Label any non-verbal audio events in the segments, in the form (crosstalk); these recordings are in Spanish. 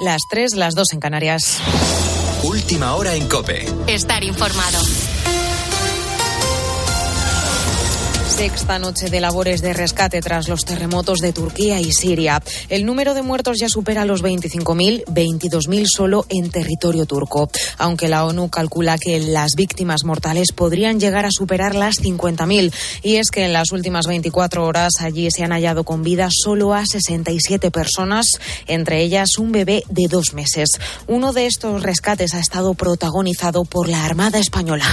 Las 3, las 2 en Canarias. Última hora en Cope. Estar informado. Sexta noche de labores de rescate tras los terremotos de Turquía y Siria. El número de muertos ya supera los 25.000, 22.000 solo en territorio turco. Aunque la ONU calcula que las víctimas mortales podrían llegar a superar las 50.000. Y es que en las últimas 24 horas allí se han hallado con vida solo a 67 personas, entre ellas un bebé de dos meses. Uno de estos rescates ha estado protagonizado por la Armada Española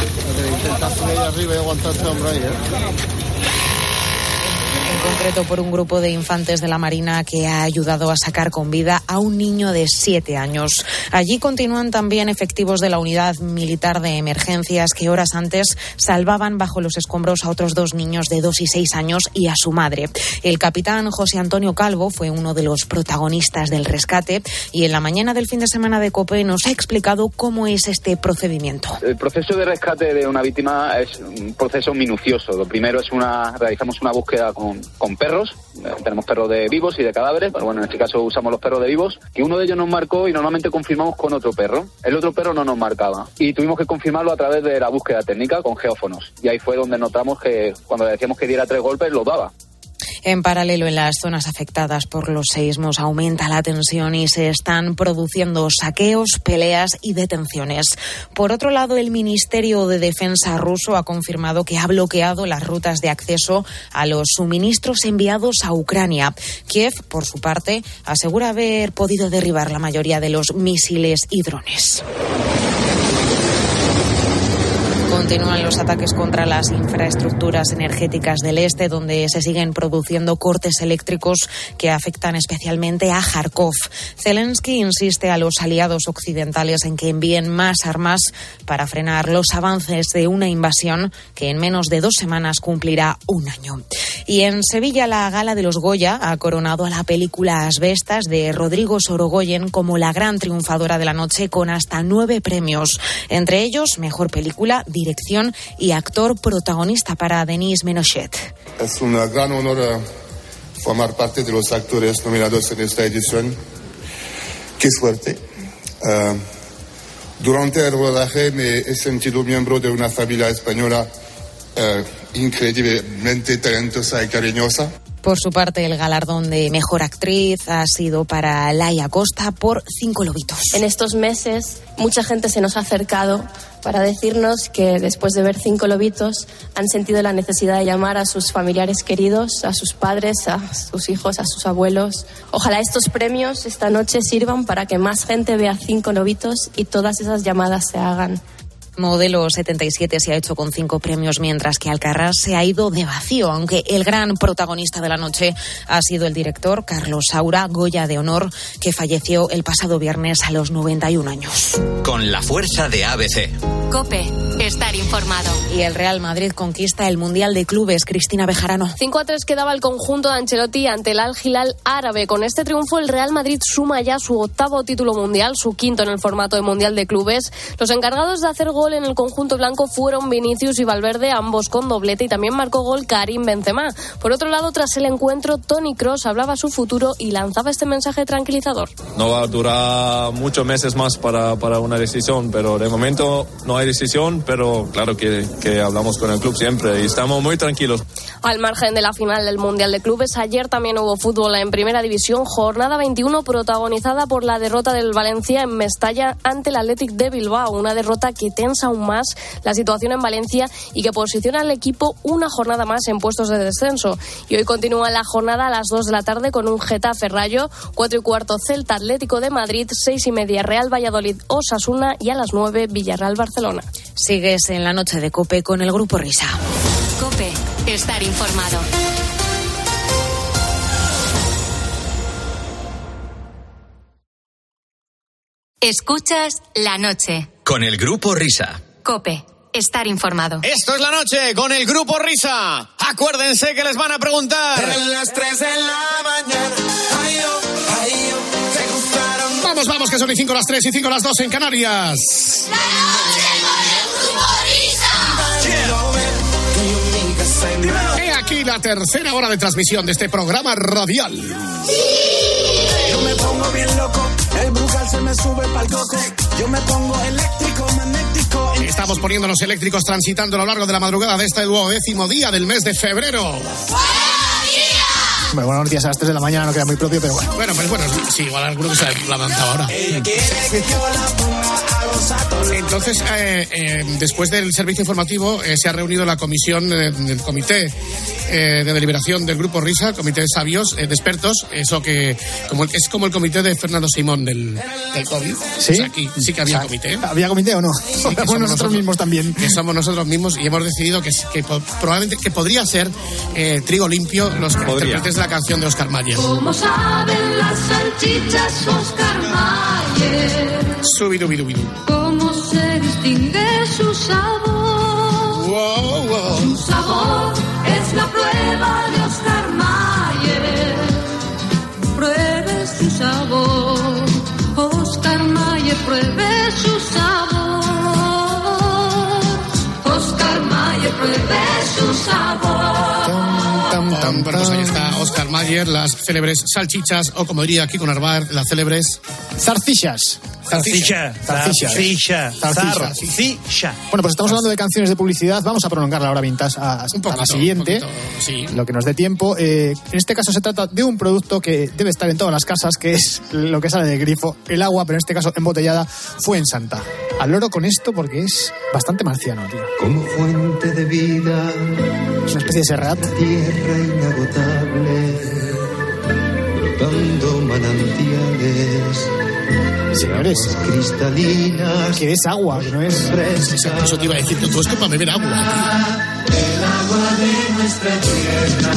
concreto por un grupo de infantes de la Marina que ha ayudado a sacar con vida a un niño de siete años. Allí continúan también efectivos de la Unidad Militar de Emergencias que horas antes salvaban bajo los escombros a otros dos niños de dos y seis años y a su madre. El capitán José Antonio Calvo fue uno de los protagonistas del rescate y en la mañana del fin de semana de COPE nos ha explicado cómo es este procedimiento. El proceso de rescate de una víctima es un proceso minucioso. Lo primero es una realizamos una búsqueda con con perros. Eh, tenemos perros de vivos y de cadáveres, pero bueno, en este caso usamos los perros de vivos. Y uno de ellos nos marcó y normalmente confirmamos con otro perro. El otro perro no nos marcaba. Y tuvimos que confirmarlo a través de la búsqueda técnica con geófonos. Y ahí fue donde notamos que cuando le decíamos que diera tres golpes, lo daba. En paralelo, en las zonas afectadas por los seismos aumenta la tensión y se están produciendo saqueos, peleas y detenciones. Por otro lado, el Ministerio de Defensa ruso ha confirmado que ha bloqueado las rutas de acceso a los suministros enviados a Ucrania. Kiev, por su parte, asegura haber podido derribar la mayoría de los misiles y drones. Continúan los ataques contra las infraestructuras energéticas del este, donde se siguen produciendo cortes eléctricos que afectan especialmente a Kharkov. Zelensky insiste a los aliados occidentales en que envíen más armas para frenar los avances de una invasión que en menos de dos semanas cumplirá un año. Y en Sevilla, la gala de los Goya ha coronado a la película Asbestas de Rodrigo Sorogoyen como la gran triunfadora de la noche con hasta nueve premios, entre ellos Mejor Película, dirección y actor protagonista para Denis Menochet. Es un gran honor eh, formar parte de los actores nominados en esta edición. Qué suerte. Uh, durante el rodaje me he sentido miembro de una familia española uh, increíblemente talentosa y cariñosa. Por su parte, el galardón de mejor actriz ha sido para Laia Costa por Cinco Lobitos. En estos meses, mucha gente se nos ha acercado para decirnos que después de ver Cinco Lobitos han sentido la necesidad de llamar a sus familiares queridos, a sus padres, a sus hijos, a sus abuelos. Ojalá estos premios esta noche sirvan para que más gente vea Cinco Lobitos y todas esas llamadas se hagan. Modelo 77 se ha hecho con cinco premios, mientras que Alcarrás se ha ido de vacío, aunque el gran protagonista de la noche ha sido el director Carlos Saura, Goya de Honor, que falleció el pasado viernes a los 91 años. Con la fuerza de ABC. Cope, estar informado. Y el Real Madrid conquista el Mundial de Clubes, Cristina Bejarano. 5 a 3 quedaba el conjunto de Ancelotti ante el Al Hilal árabe. Con este triunfo, el Real Madrid suma ya su octavo título mundial, su quinto en el formato de Mundial de Clubes. Los encargados de hacer gol en el conjunto blanco fueron Vinicius y Valverde, ambos con doblete, y también marcó gol Karim Benzema. Por otro lado, tras el encuentro, Tony Cross hablaba su futuro y lanzaba este mensaje tranquilizador. No va a durar muchos meses más para, para una decisión, pero de momento no hay decisión, pero claro que, que hablamos con el club siempre y estamos muy tranquilos. Al margen de la final del Mundial de Clubes, ayer también hubo fútbol en Primera División, jornada 21 protagonizada por la derrota del Valencia en Mestalla ante el Athletic de Bilbao, una derrota que tensa aún más la situación en Valencia y que posiciona al equipo una jornada más en puestos de descenso. Y hoy continúa la jornada a las 2 de la tarde con un Getafe Rayo, 4 y cuarto Celta Atlético de Madrid, 6 y media Real Valladolid Osasuna y a las 9 Villarreal Barcelona. Sigues en la noche de Cope con el Grupo Risa. Cope, estar informado. Escuchas la noche. Con el Grupo Risa. Cope, estar informado. Esto es la noche con el Grupo Risa. Acuérdense que les van a preguntar. En las 3 de la mañana. Ay, oh, ay, oh, te gustaron. Vamos, vamos, que son y 5 las 3 y 5 las 2 en Canarias. La noche con el Grupo Risa. He aquí la tercera hora de transmisión de este programa radial. Yo me pongo bien loco. El Brujas me sube pa'l coco. Yo me pongo eléctrico, magnético. Estamos poniéndonos eléctricos transitando a lo largo de la madrugada de este duodécimo día del mes de febrero. Bueno, buenas noticias a las 3 de la mañana no queda muy propio, pero bueno. Bueno, pues bueno, sí, igual alguno que se ha levantado ahora. Entonces, eh, eh, después del servicio informativo, eh, se ha reunido la comisión eh, del comité eh, de deliberación del grupo RISA, comité de sabios, eh, de expertos, eso que como el- es como el comité de Fernando Simón del, del COVID. ¿Sí? O sea, aquí sí que había O sea, comité. ¿Había comité o no? Sí, (laughs) que Somos nosotros mismos también. Que somos nosotros mismos y hemos decidido que, que probablemente que podría ser eh, Trigo Limpio los intérpretes de la canción de Oscar Mayer. Como saben las salchichas Oscar Mayer, Subidubidubidu. Se distingue su sabor. Wow, wow. Su sabor es la prueba de Oscar Mayer. Pruebe su sabor, Oscar Mayer, pruebe su sabor. Oscar Mayer, pruebe su sabor. Tam, bueno, pues ahí está Oscar Mayer, las célebres salchichas, o como diría Kiko Narvar, las célebres Zarcillas. Zarcilla. Zarcilla. Zarcilla. Bueno, pues estamos hablando de canciones de publicidad. Vamos a prolongar la hora vintage a, a la siguiente. Lo que nos dé tiempo. Eh, en este caso se trata de un producto que debe estar en todas las casas, que es lo que sale del grifo, el agua, pero en este caso embotellada, fue en Santa. Al loro con esto porque es bastante marciano, tío. Como fuente de vida, Es una especie de serrat. tierra inagotable, Señores, cristalinas. Que es agua, que no es. Eso te iba a decir, tú es que para beber agua. El agua de nuestra tierra.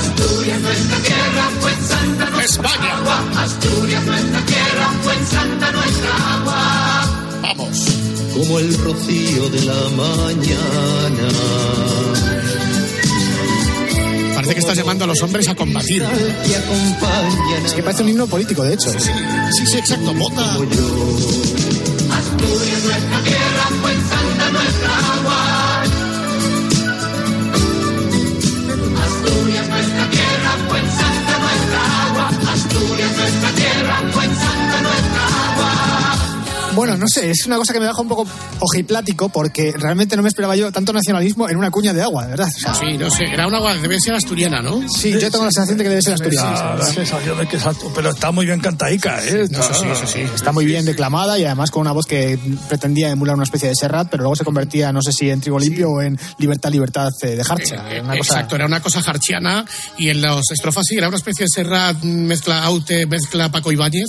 Asturias, nuestra tierra, pues santa nuestra España. agua. Asturias, nuestra tierra, pues santa nuestra agua. Vamos. Como el rocío de la mañana. Parece que estás llamando a los hombres a combatir. Es que parece un himno político, de hecho. Sí, sí, exacto. Vota. Bueno, no sé, es una cosa que me deja un poco ojiplático porque realmente no me esperaba yo tanto nacionalismo en una cuña de agua, de verdad. O sea, Sí, no sé, era un agua, debe ser asturiana, ¿no? sí, yo tengo la sensación de que debe ser asturiana. La sensación de que es alto, pero está muy bien cantaica, ¿eh? No, eso sí, eso sí. Está muy bien declamada y además con una voz que pretendía emular una especie de serrat, pero luego se convertía, no sé si en trigo limpio o en libertad, libertad eh, de Harcha. Eh, Una cosa- Exacto, era una cosa harchiana y en las estrofas sí, era una especie de serrat mezcla Aute, mezcla Paco Ibáñez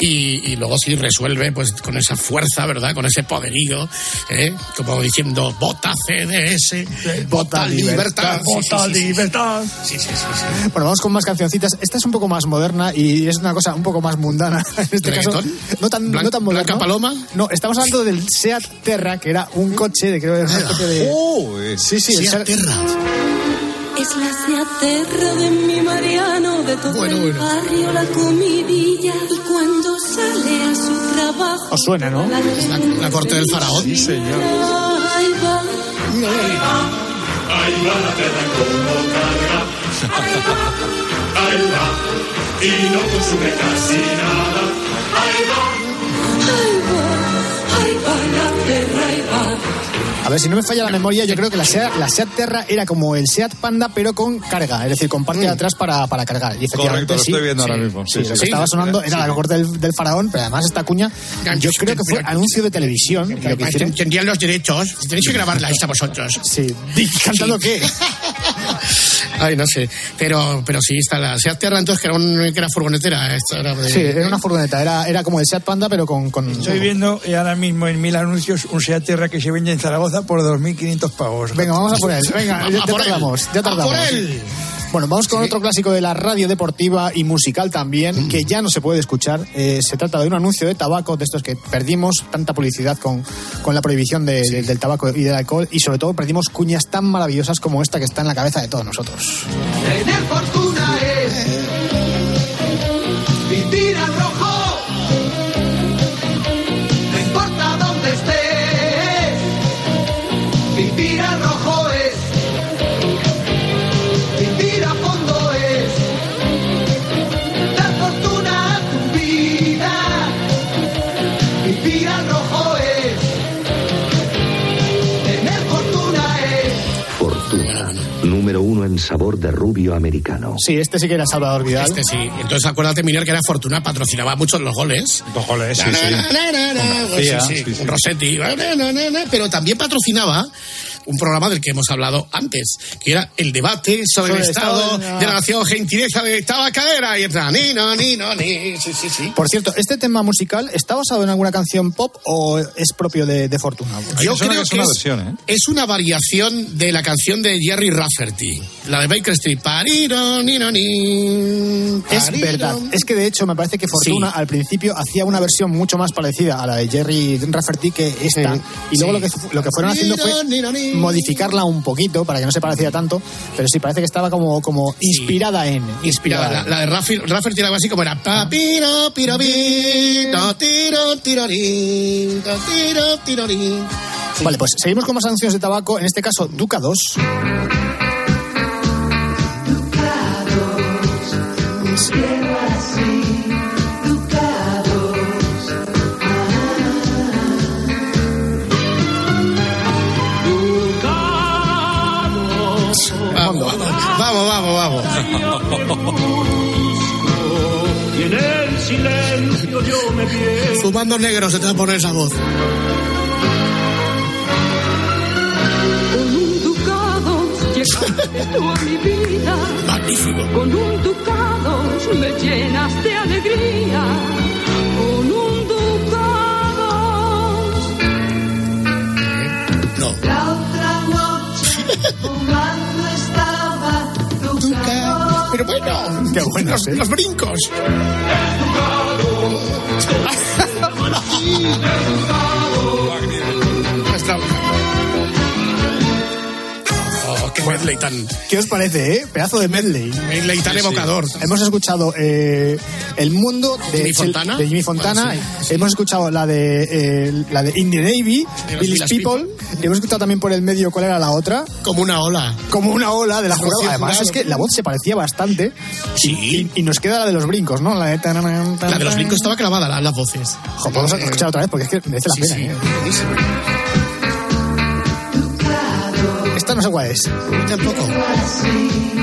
y, y luego sí resuelve pues con esa fuerza, ¿verdad? Con ese poderío, ¿eh? como diciendo, vota CDS, vota libertad. Vota sí, sí, sí. libertad. Sí, sí, sí. Bueno, vamos con más cancioncitas. Esta es un poco más moderna y es una cosa un poco más mundana. (laughs) En este caso, ¿Reggaetón? no tan, Blan- no tan moderna. ¿Blanca Paloma? No, estamos hablando del Seat Terra, que era un coche de creo que era una especie de. sí, sí, el Seat Terra. Es la seaterra de mi Mariano, de todo Bueno, el bueno. barrio, la comidilla. Y cuando sale a su trabajo. Os suena, ¿no? La, La, la corte del faraón. Sí, señor. Ahí va, Ahí va la tierra como carga. Ahí va. Y no consume casi nada. Ahí va. ahí va, A ver, si no me falla la memoria, yo creo que la Seat, la Seat Terra era como el Seat Panda, pero con carga, es decir, con parte de atrás para, para cargar. Y Correcto, lo sí, estoy viendo sí, ahora mismo. Sí, Sí, lo sí, que sí. estaba sonando era la corte del, del faraón, pero además esta cuña, yo creo que fue anuncio de televisión. y Lo que hicieron, Tendrían los derechos, tenéis que grabarla esta vosotros. sí, ¿cantando qué? (laughs) Ay, no sé. Pero, pero sí, está la Seat Terra, entonces que era, un- que era furgonetera. Esto era de- Sí, era una furgoneta, era, era como el Seat Panda, pero con... con Estoy viendo ahora mismo en mil anuncios un Seat Terra que se vende en Zaragoza por 2.500 pavos. Venga, vamos a por él. Venga, (laughs) A ya, él. tardamos, ya A tardamos. por él. Bueno, vamos con otro clásico de la radio deportiva y musical también, que ya no se puede escuchar. Eh, se trata de un anuncio de tabaco, de estos que perdimos tanta publicidad con, con la prohibición de- de- del tabaco y del alcohol, y sobre todo perdimos cuñas tan maravillosas como esta que está en la cabeza de todos nosotros. Sabor de rubio americano. Sí, este sí que era Salvador Vidal. Este sí. Entonces acuérdate, Miner, que era Fortuna, patrocinaba muchos los goles. Dos goles, sí, sí. na, Pero también patrocinaba un programa del que hemos hablado antes, que era el debate sobre, Sobre el el estado estado de de la, nación, gentileza de tabacadera. Y entra, ni, no, ni, no, ni. Sí, sí, sí. Por cierto, ¿este tema musical está basado en alguna canción pop o es propio de, de Fortuna? Yo creo que es, ¿eh? es una variación de la canción de Jerry Rafferty, la de Baker Street. Pariro, ni, no, ni. Es verdad. Es que de hecho me parece que Fortuna al principio hacía una versión mucho más parecida a la de Jerry Rafferty que esta. Y luego lo, que, lo que fueron haciendo fue modificarla un poquito para que no se pareciera tanto, pero sí parece que estaba como, como inspirada en. Inspirada. La, de Raffer, Raffer tiraba así como era. Papiro, piro, tiro, tiro, tiro, tiro, tiro. Sí. Vale, pues seguimos con más anuncios de tabaco, en este caso Duca 2. Duca 2. Y en el silencio yo me pierdo. Fumando negro se te va a poner esa voz. Con un ducado llegaste tú a mi vida. Magnífico. Con un ducado me llenas de alegría. Con un ducado. No. La otra noche (laughs) Qué bueno, los, ¿eh? los brincos. (laughs) Qué medley tan, ¿Qué os parece, eh? Pedazo de medley. medley tan evocador. Hemos escuchado eh, El Mundo de Jimmy Fontana. de Jimmy Fontana. Bueno, sí, Hemos escuchado la de eh, la de Indie Navy, Billy's People. Y hemos escuchado también por el medio cuál era la otra. Como una ola. Como una ola de la jurado. Además, es que la voz se parecía bastante. Sí. Y, y nos queda la de los brincos, ¿no? La de, La de los brincos estaba clavada, la- las voces. Joder, vamos a escuchar otra vez porque es que merece la pena. ¿eh? Esta no sé cuál es. Tampoco.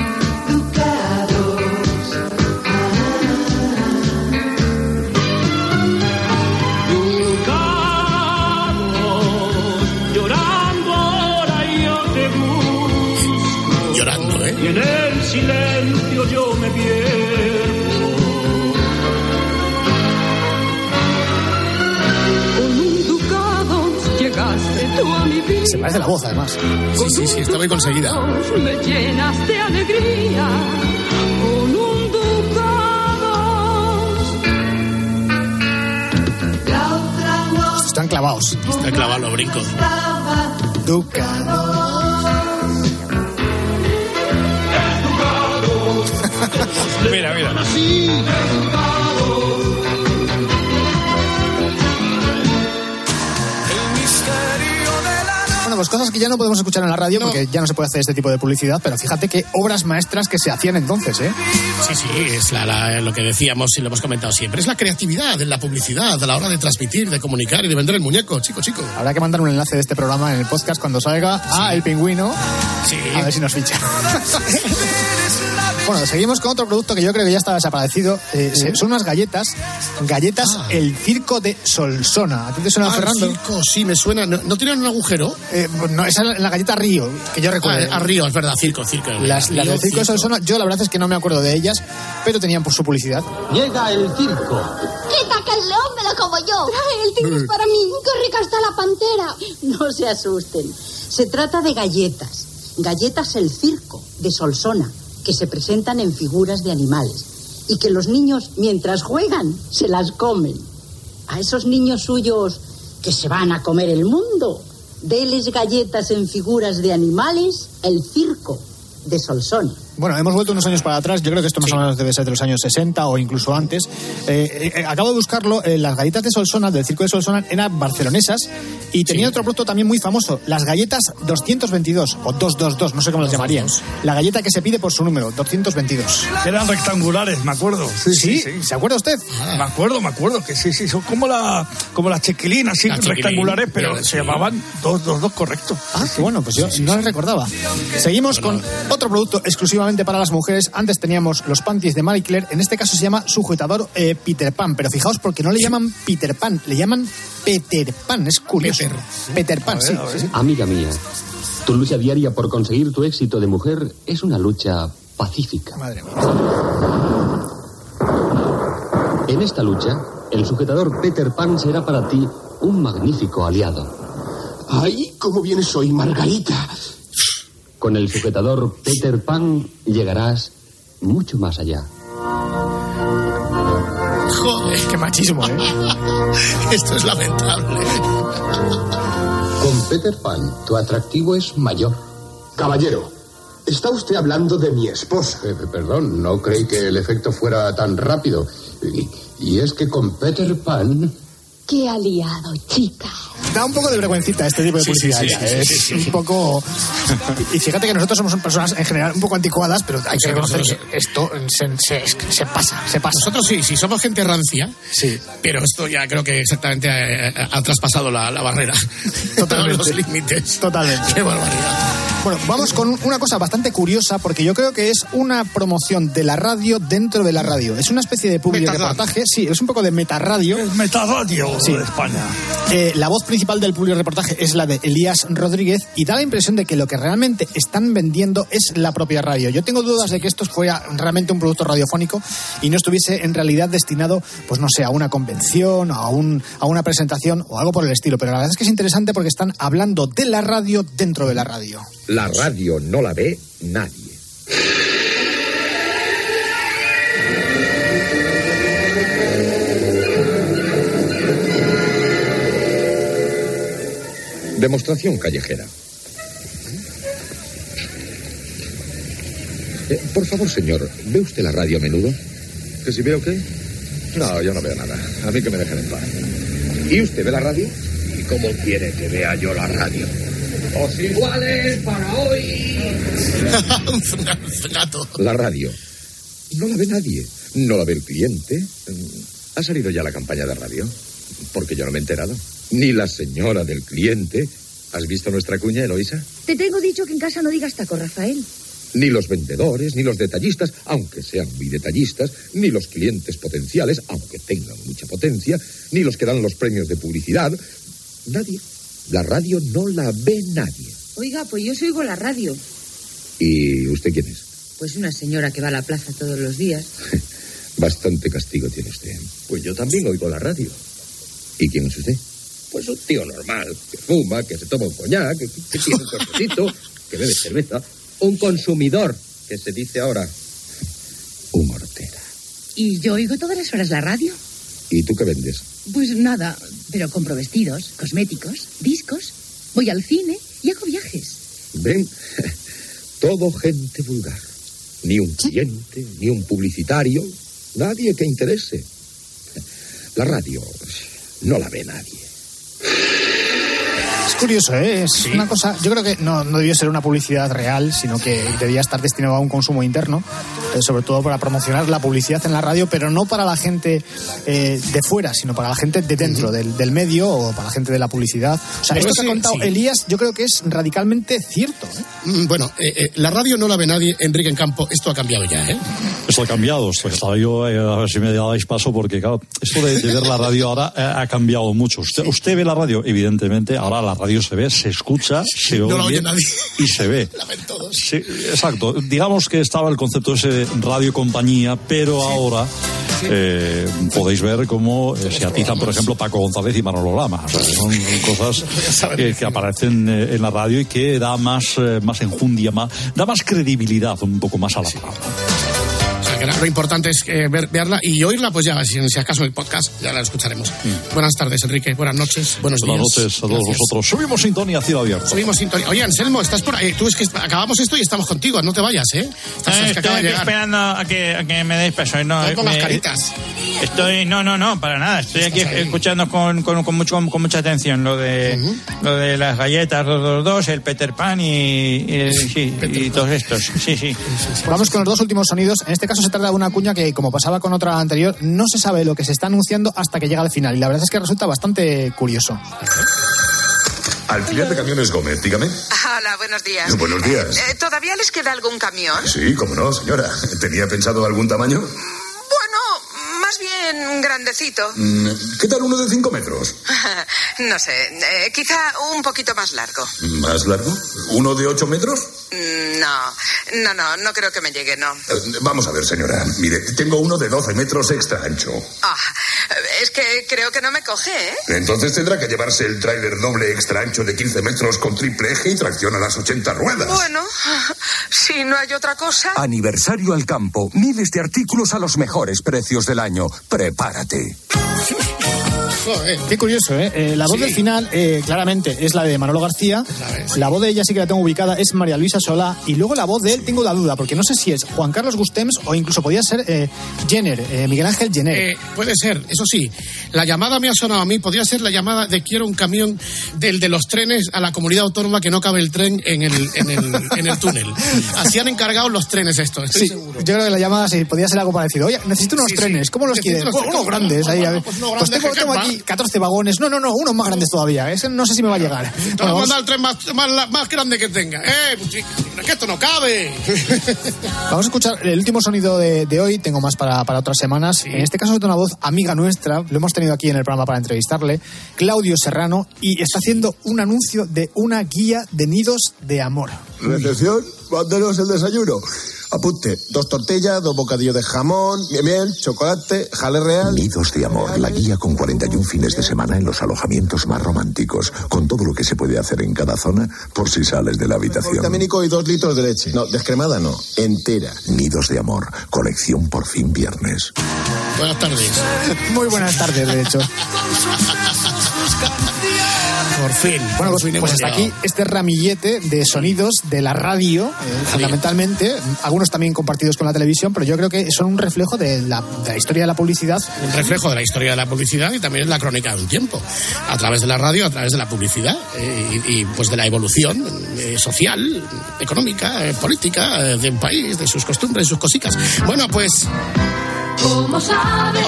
Se parece la voz, además. Sí, sí, sí, está muy conseguida. Me llenas de alegría con un ducado. La otra noche Están clavados. Está clavado los brincos. estaba Duca. Mira, mira. Pues cosas que ya no podemos escuchar en la radio porque ya no se puede hacer este tipo de publicidad, pero fíjate qué obras maestras que se hacían entonces, ¿eh? Sí, sí, es la, la- lo que decíamos y lo hemos comentado siempre. Es la creatividad en la publicidad, a la hora de transmitir, de comunicar y de vender el muñeco, chico, chico. Habrá que mandar un enlace de este programa en el podcast cuando salga a El Pingüino. Sí. A ver si nos ficha. (laughs) bueno, seguimos con otro producto que yo creo que ya está desaparecido. Eh, Son unas galletas. Galletas El Circo de Solsona. ¿A ti te suena, Ah, el Fernando? circo, sí, me suena. ¿No, no tienen un agujero? Eh, no, esa es la galleta Río, que yo recuerdo. Ah, a Río, es verdad, circo, circo. Las, las del Circo de Solsona, yo la verdad es que no me acuerdo de ellas, pero tenían por su publicidad. Llega el circo. ¡Quita que el león me lo como yo! ¡El tigre es para mí! ¡Qué rica está la pantera! No se asusten. Se trata de galletas. Galletas el circo, de Solsona, que se presentan en figuras de animales. Y que los niños, mientras juegan, se las comen. A esos niños suyos que se van a comer el mundo, deles galletas en figuras de animales, el circo, de Solsona. Bueno, hemos vuelto unos años para atrás. Yo creo que esto más o menos debe ser de los años 60 o incluso antes. Eh, eh, acabo de buscarlo. eh, las galletas de Solsona, del circo de Solsona, eran barcelonesas y tenía otro producto también muy famoso. Las galletas 222 o 222, no sé cómo las llamarían. La galleta que se pide por su número, 222. Eran rectangulares, me acuerdo. Sí, sí, sí. ¿Se acuerda usted? Me acuerdo, me acuerdo que sí, sí, son como la como las chiquilinas, sí, La chiquilín, rectangulares, pero pero se sí. llamaban 222, correcto. Ah, qué bueno, pues yo no les recordaba. Seguimos con otro producto exclusivamente para las mujeres. Antes teníamos los panties de Marie Claire. En este caso se llama sujetador eh, Peter Pan. Pero fijaos porque no le llaman Peter Pan, le llaman Peter Pan. Es curioso. Peter, Pan, sí, sí, sí. Amiga mía, tu lucha diaria por conseguir tu éxito de mujer es una lucha pacífica. Madre mía. En esta lucha, el sujetador Peter Pan será para ti un magnífico aliado. ¡Ay, cómo vienes hoy, Margarita! Con el sujetador Peter Pan llegarás mucho más allá. Joder, qué machismo, ¿eh? (laughs) Esto es lamentable. Con Peter Pan, tu atractivo es mayor. Caballero, está usted hablando de mi esposa. Eh, perdón, no creí que el efecto fuera tan rápido. Y, y es que con Peter Pan... Qué aliado, chica. Da un poco de vergüencita este tipo de sí, publicidad. sí, sí, es sí, sí, un poco. Y fíjate que nosotros somos personas en general un poco anticuadas, pero hay que reconocer que esto se, se- se pasa, se pasa. Nosotros sí, sí, somos gente rancia. Sí. Pero esto ya creo que exactamente eh, ha, ha traspasado la, la barrera. Totalmente. (laughs) Los límites. Totalmente. Qué barbaridad. Bueno, vamos con una cosa bastante curiosa porque yo creo que es una promoción de la radio dentro de la radio. Es una especie de public reportaje, sí, es un poco de metarradio. Es Metarradio Sí. de España. Eh, la voz principal del public reportaje es la de Elías Rodríguez y da la impresión de que lo que realmente están vendiendo es la propia radio. Yo tengo dudas de que esto fuera realmente un producto radiofónico y no estuviese en realidad destinado, pues no sé, a una convención, a, un, a una presentación o algo por el estilo. Pero la verdad es que es interesante porque están hablando de la radio dentro de la radio. La radio no la ve nadie. Demostración callejera. Eh, por favor, señor, ¿ve usted la radio a menudo? ¿Que si veo qué? No, yo no veo nada. A mí que me dejen en paz. ¿Y usted ve la radio? ¿Y cómo quiere que vea yo la radio? Os iguales para hoy. (laughs) La radio. No la ve nadie. No la ve el cliente. ¿Ha salido ya la campaña de radio? Porque yo no me he enterado. Ni la señora del cliente. ¿Has visto nuestra cuña, Eloisa? Te tengo dicho que en casa no digas taco, Rafael. Ni los vendedores, ni los detallistas, aunque sean muy detallistas, ni los clientes potenciales, aunque tengan mucha potencia, ni los que dan los premios de publicidad. Nadie. La radio no la ve nadie. Oiga, pues yo oigo la radio. ¿Y usted quién es? Pues una señora que va a la plaza todos los días. (laughs) Bastante castigo tiene usted. Pues yo también oigo la radio. ¿Y quién es usted? Pues un tío normal, que fuma, que se toma un coñac, que, que tiene un cochecito, que bebe cerveza. Un consumidor, que se dice ahora. ¿Y yo oigo todas las horas la radio? ¿Y tú qué vendes? Pues nada, pero compro vestidos, cosméticos, discos, voy al cine y hago viajes. ¿Ven? (laughs) Todo gente vulgar. Ni un cliente, ni un publicitario, nadie que interese. La radio no la ve nadie. you Es curioso, ¿eh? Es una cosa. Yo creo que no, no debió ser una publicidad real, sino que debía estar destinado a un consumo interno, eh, sobre todo para promocionar la publicidad en la radio, pero no para la gente eh, de fuera, sino para la gente de dentro del, del medio o para la gente de la publicidad. O sea, Pues esto que sí, ha contado sí. Elías, yo creo que es radicalmente cierto. ¿eh? Mm, Bueno, eh, eh, la radio no la ve nadie, Enrique en Campo. Esto ha cambiado ya, ¿eh? Esto ha cambiado. Esto estaba yo eh, a ver si me dais paso porque, claro, esto de, de ver la radio ahora eh, ha cambiado mucho. Usted, usted ve la radio, evidentemente. Ahora la radio se ve, se escucha, se No oye la oye nadie. y se ve. (laughs) Sí, exacto. Digamos que estaba el concepto ese de radio compañía, pero ahora eh, podéis ver cómo eh, se atizan, por ejemplo, Paco González y Manolo Lama. O sea, son cosas (laughs) que, que aparecen eh, en la radio y que da más, eh, más enjundia, más, da más credibilidad un poco más a la palabra. Que lo importante es eh, ver, verla y oírla, pues ya, si, si acaso el podcast, ya la escucharemos. Buenas tardes, Enrique. Buenas noches. Buenos Buenas días. noches a todos Gracias. vosotros. Subimos sintonía cielo abierto. Subimos sintonía. Oye, Anselmo, estás por ahí. Tú es que acabamos esto y estamos contigo. No te vayas, ¿eh? Estás, Eh, es que estoy aquí esperando a que, a que me deis paso. No, con las me- caritas. Estoy, no, no, no, para nada. Estoy aquí escuchando con, con, con mucho, con mucha atención lo de, lo de las galletas 222, el Peter Pan y, y, sí, y todos estos. Sí, sí. Vamos con los dos últimos sonidos. En este caso se trata de una cuña que, como pasaba con otra anterior, no se sabe lo que se está anunciando hasta que llega al final. Y la verdad es que resulta bastante curioso. Alquiler de camiones Gómez, dígame. Hola, buenos días. Buenos días. Eh, ¿Todavía les queda algún camión? Sí, cómo no, señora. ¿Tenía pensado algún tamaño? Bueno, más bien grandecito. Mm, ¿Qué tal uno de cinco metros? (laughs) no sé, eh, quizá un poquito más largo. ¿Más largo? ¿Uno de ocho metros? Mm, No, no, no, no creo que me llegue, no. Eh, Vamos a ver, señora. Mire, tengo uno de 12 metros extra ancho. Ah, es que creo que no me coge, ¿eh? Entonces tendrá que llevarse el tráiler doble extra ancho de 15 metros con triple eje y tracción a las 80 ruedas. Bueno, (laughs) si no hay otra cosa. Aniversario al campo. Miles de artículos a los mejores precios del año. Prepárate. (laughs) Qué curioso, ¿eh? Eh, la voz Sí. del final, eh, claramente, es la de Manolo García. La voz de ella sí que la tengo ubicada, es María Luisa Solá. Y luego la voz de él tengo la duda, porque no sé si es Juan Carlos Gustems o incluso podía ser eh, Jenner, eh, Miguel Ángel Jenner. Eh, puede ser, eso sí. La llamada me ha sonado a mí. Podría ser la llamada de quiero un camión del de los trenes a la comunidad autónoma que no cabe el tren en el, en el, en el túnel. Así han encargado los trenes esto, estoy Sí, seguro. yo creo que la llamada sí, podía ser algo parecido. Oye, necesito unos Sí, trenes, ¿cómo los quieres? unos trenes. grandes. Ahí, a ver. Pues Pues tengo, quepan. Aquí 14 vagones. No, no, no, unos más grandes todavía. Ese no sé si me va a llegar. Te Bueno, voy a vamos, mandar el tren más, más, más grande que tenga. ¡Eh! pues, que esto no cabe! (laughs) vamos a escuchar el último sonido de, de hoy. Tengo más para, para otras semanas. En este caso es de una voz amiga nuestra. Lo hemos tenido aquí en el programa para entrevistarle. Claudio Serrano. Y está haciendo un anuncio de una guía de nidos de amor. Recepción, mándenos el desayuno. Apunte, dos tortillas, dos bocadillos de jamón, miel, chocolate, jale real. Nidos de Amor, la guía con 41 fines de semana en los alojamientos más románticos, con todo lo que se puede hacer en cada zona por si sales de la habitación. Vitamínico y dos litros de leche. No, descremada no, entera. Nidos de Amor, colección por fin viernes. Buenas tardes. Muy buenas tardes, de hecho. (laughs) Por fin. Bueno, pues, pues hasta aquí este ramillete de sonidos de la radio, eh, fundamentalmente, algunos también compartidos con la televisión, pero yo creo que son un reflejo de la, de la historia de la publicidad. Un reflejo de la historia de la publicidad y también es la crónica de un tiempo. A través de la radio, a través de la publicidad eh, y, y, pues de la evolución eh, social, económica, eh, política eh, de un país, de sus costumbres, sus cositas. Bueno, pues.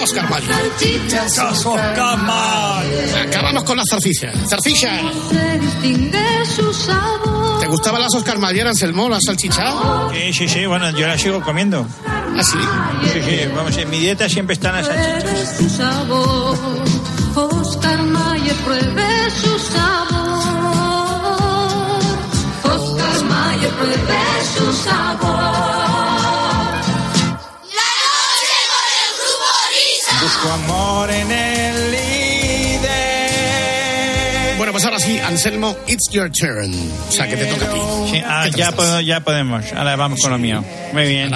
Oscar Mayer. Oscar Mayer. Acabamos con la zarcilla. Zarcilla. ¿Te gustaban las Oscar Mayer, Anselmo, la salchicha? Sí, sí, sí, bueno, yo la sigo comiendo. ¿Ah, sí? Sí, sí, vamos, en mi dieta siempre están las salchichas. Oscar Mayer, pruebe su sabor. Oscar Mayer, pruebe su sabor. Ahora Anselmo, it's your turn. O sea, que te toca a ti. Sí, ah, ya, puedo- ya podemos. Ahora vamos con lo mío. Muy bien.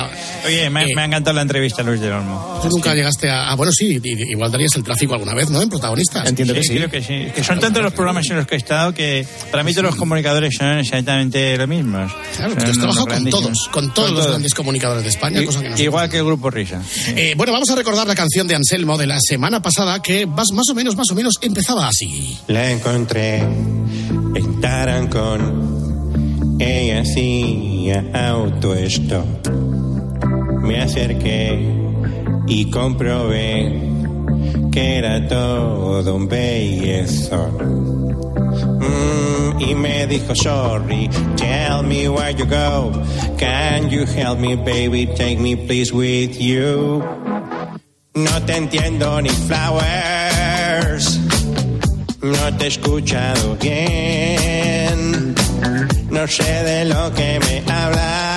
Oye, me, me ha encantado la entrevista, Luis del Olmo. Tú nunca llegaste a... ah, bueno, sí, igual darías el tráfico alguna vez, ¿no? En protagonistas. Entiendo que sí. creo que sí. Que son tantos los programas en los que he estado que para mí todos los comunicadores son exactamente los mismos. Claro, has trabajado con todos, con todos los grandes comunicadores de España, I- cosa que no Igual que el Grupo Risa. Eh, bueno, vamos a recordar la canción de Anselmo de la semana pasada que más, más o menos, más o menos empezaba así. La encontré en Tarancón. Ella hacía autostop. Me acerqué y comprobé que era todo un bellezón. Mm, y me dijo, sorry, tell me where you go. Can you help me, baby? Take me, please, with you. No te entiendo ni flowers. No te he escuchado bien. No sé de lo que me hablas.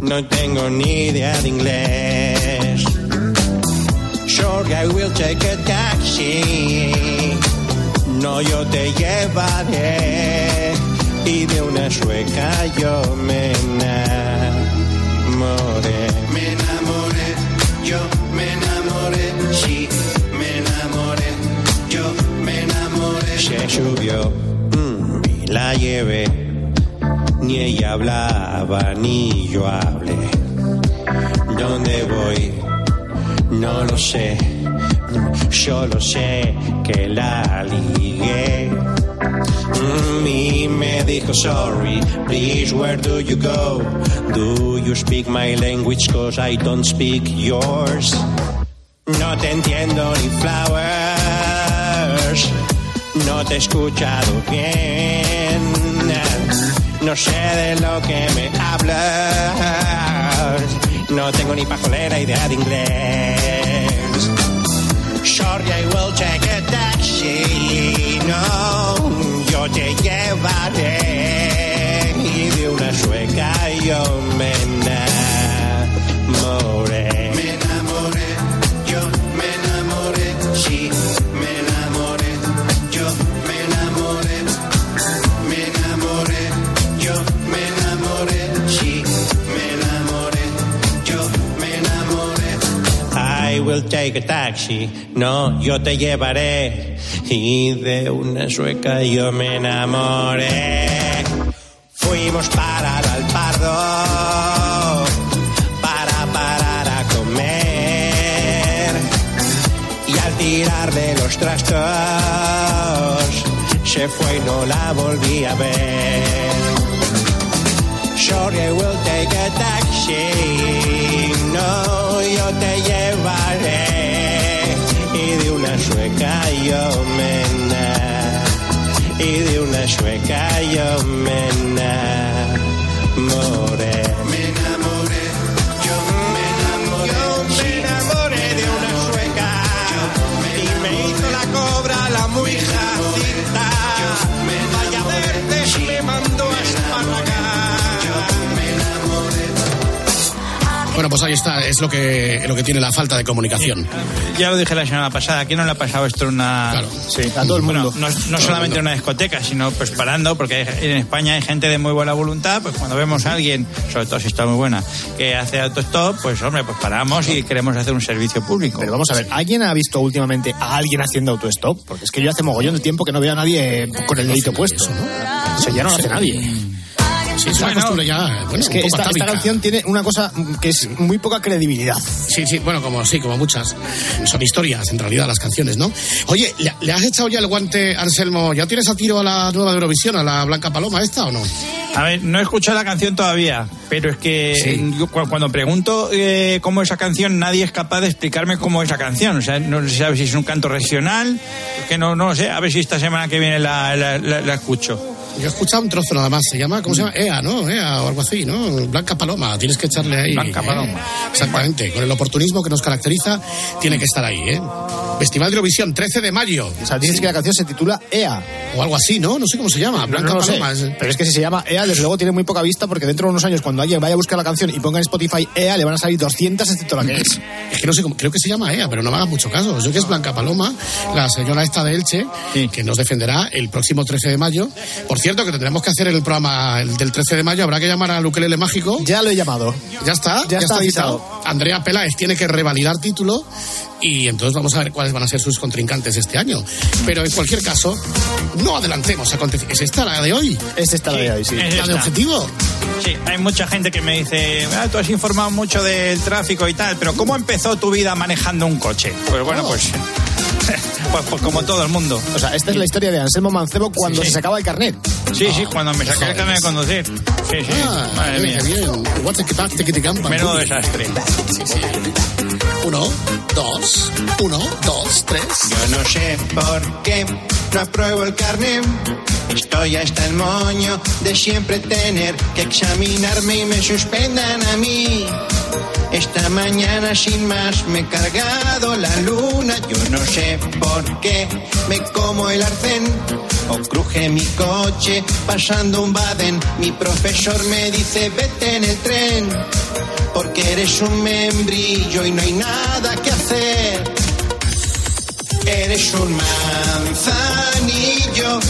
No tengo ni idea de inglés. Sure, I will take a taxi. No, yo te llevaré. Y de una sueca yo. Me Ni ella hablaba ni yo hablé. ¿Dónde voy? No lo sé. Solo sé que la ligué. Mm, Y me dijo sorry, please, where do you go? Do you speak my language? Cause I don't speak yours. No te entiendo ni flowers. No te he escuchado bien. No sé de lo que me hablas. No tengo ni pajolera idea de inglés. Sorry, I will take a taxi. No, yo te llevaré. Y de una sueca yo me enamoré. Will take a taxi. No, yo te llevaré. Y de una sueca yo me enamoré. Fuimos para el Alpardo para parar a comer. Y al tirar de los trastos se fue y no la volví a ver. Sorry, I will take a taxi. No, yo te llevaré. Y de una sueca yo me ena- Y de una sueca yo. Me enamoré, pues ahí está, es lo que, lo que tiene la falta de comunicación. Ya lo dije la semana pasada, ¿quién no le ha pasado esto en una... Sí, a todo el mundo. Bueno, no, no solamente en una discoteca, sino pues parando, porque hay- en España hay gente de muy buena voluntad, pues cuando vemos a alguien, sobre todo si está muy buena, que hace autostop, pues hombre, pues paramos y queremos hacer un servicio público. Pero vamos a ver, ¿alguien ha visto últimamente a alguien haciendo autostop? Porque es que yo hace mogollón de tiempo que no veo a nadie con el dedito puesto, ¿no? O sea, ya no lo hace nadie. Sí, es una costumbre ya. Bueno, es que esta, canción tiene una cosa que es muy poca credibilidad. Sí, sí, bueno, como sí, como muchas. Son historias, en realidad, las canciones, ¿no? Oye, ¿le, le has echado ya el guante, Anselmo? ¿Ya tienes a tiro a la nueva de Eurovisión, a la Blanca Paloma esta o no? A ver, no he escuchado la canción todavía, pero es que Sí. yo cu- cuando pregunto eh, cómo es esa canción, nadie es capaz de explicarme cómo es esa canción. O sea, no se sabe si es un canto regional, que no, no lo sé. A ver si esta semana que viene la, la- la- la escucho. Yo he escuchado un trozo nada más. Se llama, ¿cómo se llama? EA, ¿no? EA o algo así, ¿no? Blanca Paloma. Tienes que echarle ahí. Blanca ¿eh? Paloma. Exactamente. Con el oportunismo que nos caracteriza, tiene que estar ahí, ¿eh? Festival de Eurovisión, 13 de mayo. O sea, dices que la canción se titula EA. O algo así, ¿no? No sé cómo se llama. Blanca no. Paloma. Pero es que si se llama EA, desde luego tiene muy poca vista porque dentro de unos años, cuando alguien vaya a buscar la canción y ponga en Spotify EA, le van a salir 200 excepto la que es. Es que no sé cómo, creo que se llama EA, pero no me hagas mucho caso. Yo que es Blanca Paloma, la señora esta de Elche, que nos defenderá el próximo 13 de mayo. Por cierto, que tendremos que hacer el programa el del 13 de mayo. Habrá que llamar al Ukelele Mágico. Ya lo he llamado. Ya está, Ya está citado. Andrea Peláez tiene que revalidar título y entonces vamos a ver cuáles van a ser sus contrincantes este año. Pero en cualquier caso, no adelantemos acontecimientos. ¿Es esta la de hoy? Es esta la de hoy, sí. es ¿La de objetivo? Sí, hay mucha gente que me dice, ah, tú has informado mucho del tráfico y tal, pero ¿cómo empezó tu vida manejando un coche? Pues bueno, Oh. pues, (laughs) pues, pues como todo el mundo. O sea, esta es la historia de Anselmo Mancebo cuando Sí, sí. se sacaba el carnet. Sí, sí, cuando me saqué el carnet de conducir. Sí, sí, Ah, madre mía. Menudo desastre. Sí, sí. Uno, dos, uno, dos, tres. Yo no sé por qué no apruebo el carnet. Estoy hasta el moño de siempre tener que examinarme y me suspendan a mí. Esta mañana sin más me he cargado la luna. Yo no sé por qué me como el arcén o cruje mi coche pasando un baden. Mi profesor me dice vete en el tren porque eres un membrillo y no hay nada que hacer. Eres un manzanillo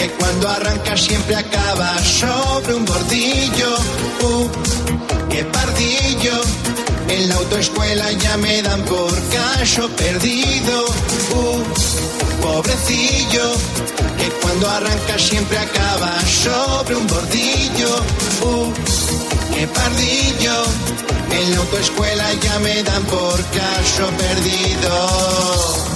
que cuando arranca siempre acaba sobre un bordillo. Uh, qué pardillo. En la autoescuela ya me dan por caso perdido. Uh, pobrecillo, que cuando arranca siempre acaba sobre un bordillo. Uh, qué pardillo. En la autoescuela ya me dan por caso perdido.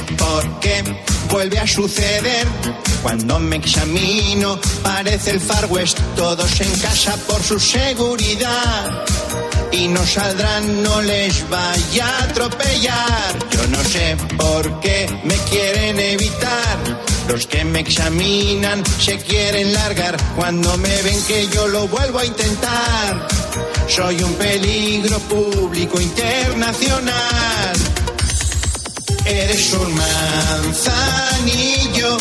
Yo no sé por qué vuelve a suceder. Cuando me examino, parece el Far West, todos en casa por su seguridad. Y no saldrán, no les vaya a atropellar. Yo no sé por qué me quieren evitar. Los que me examinan se quieren largar cuando me ven que yo lo vuelvo a intentar. Soy un peligro público internacional. Eres un manzanillo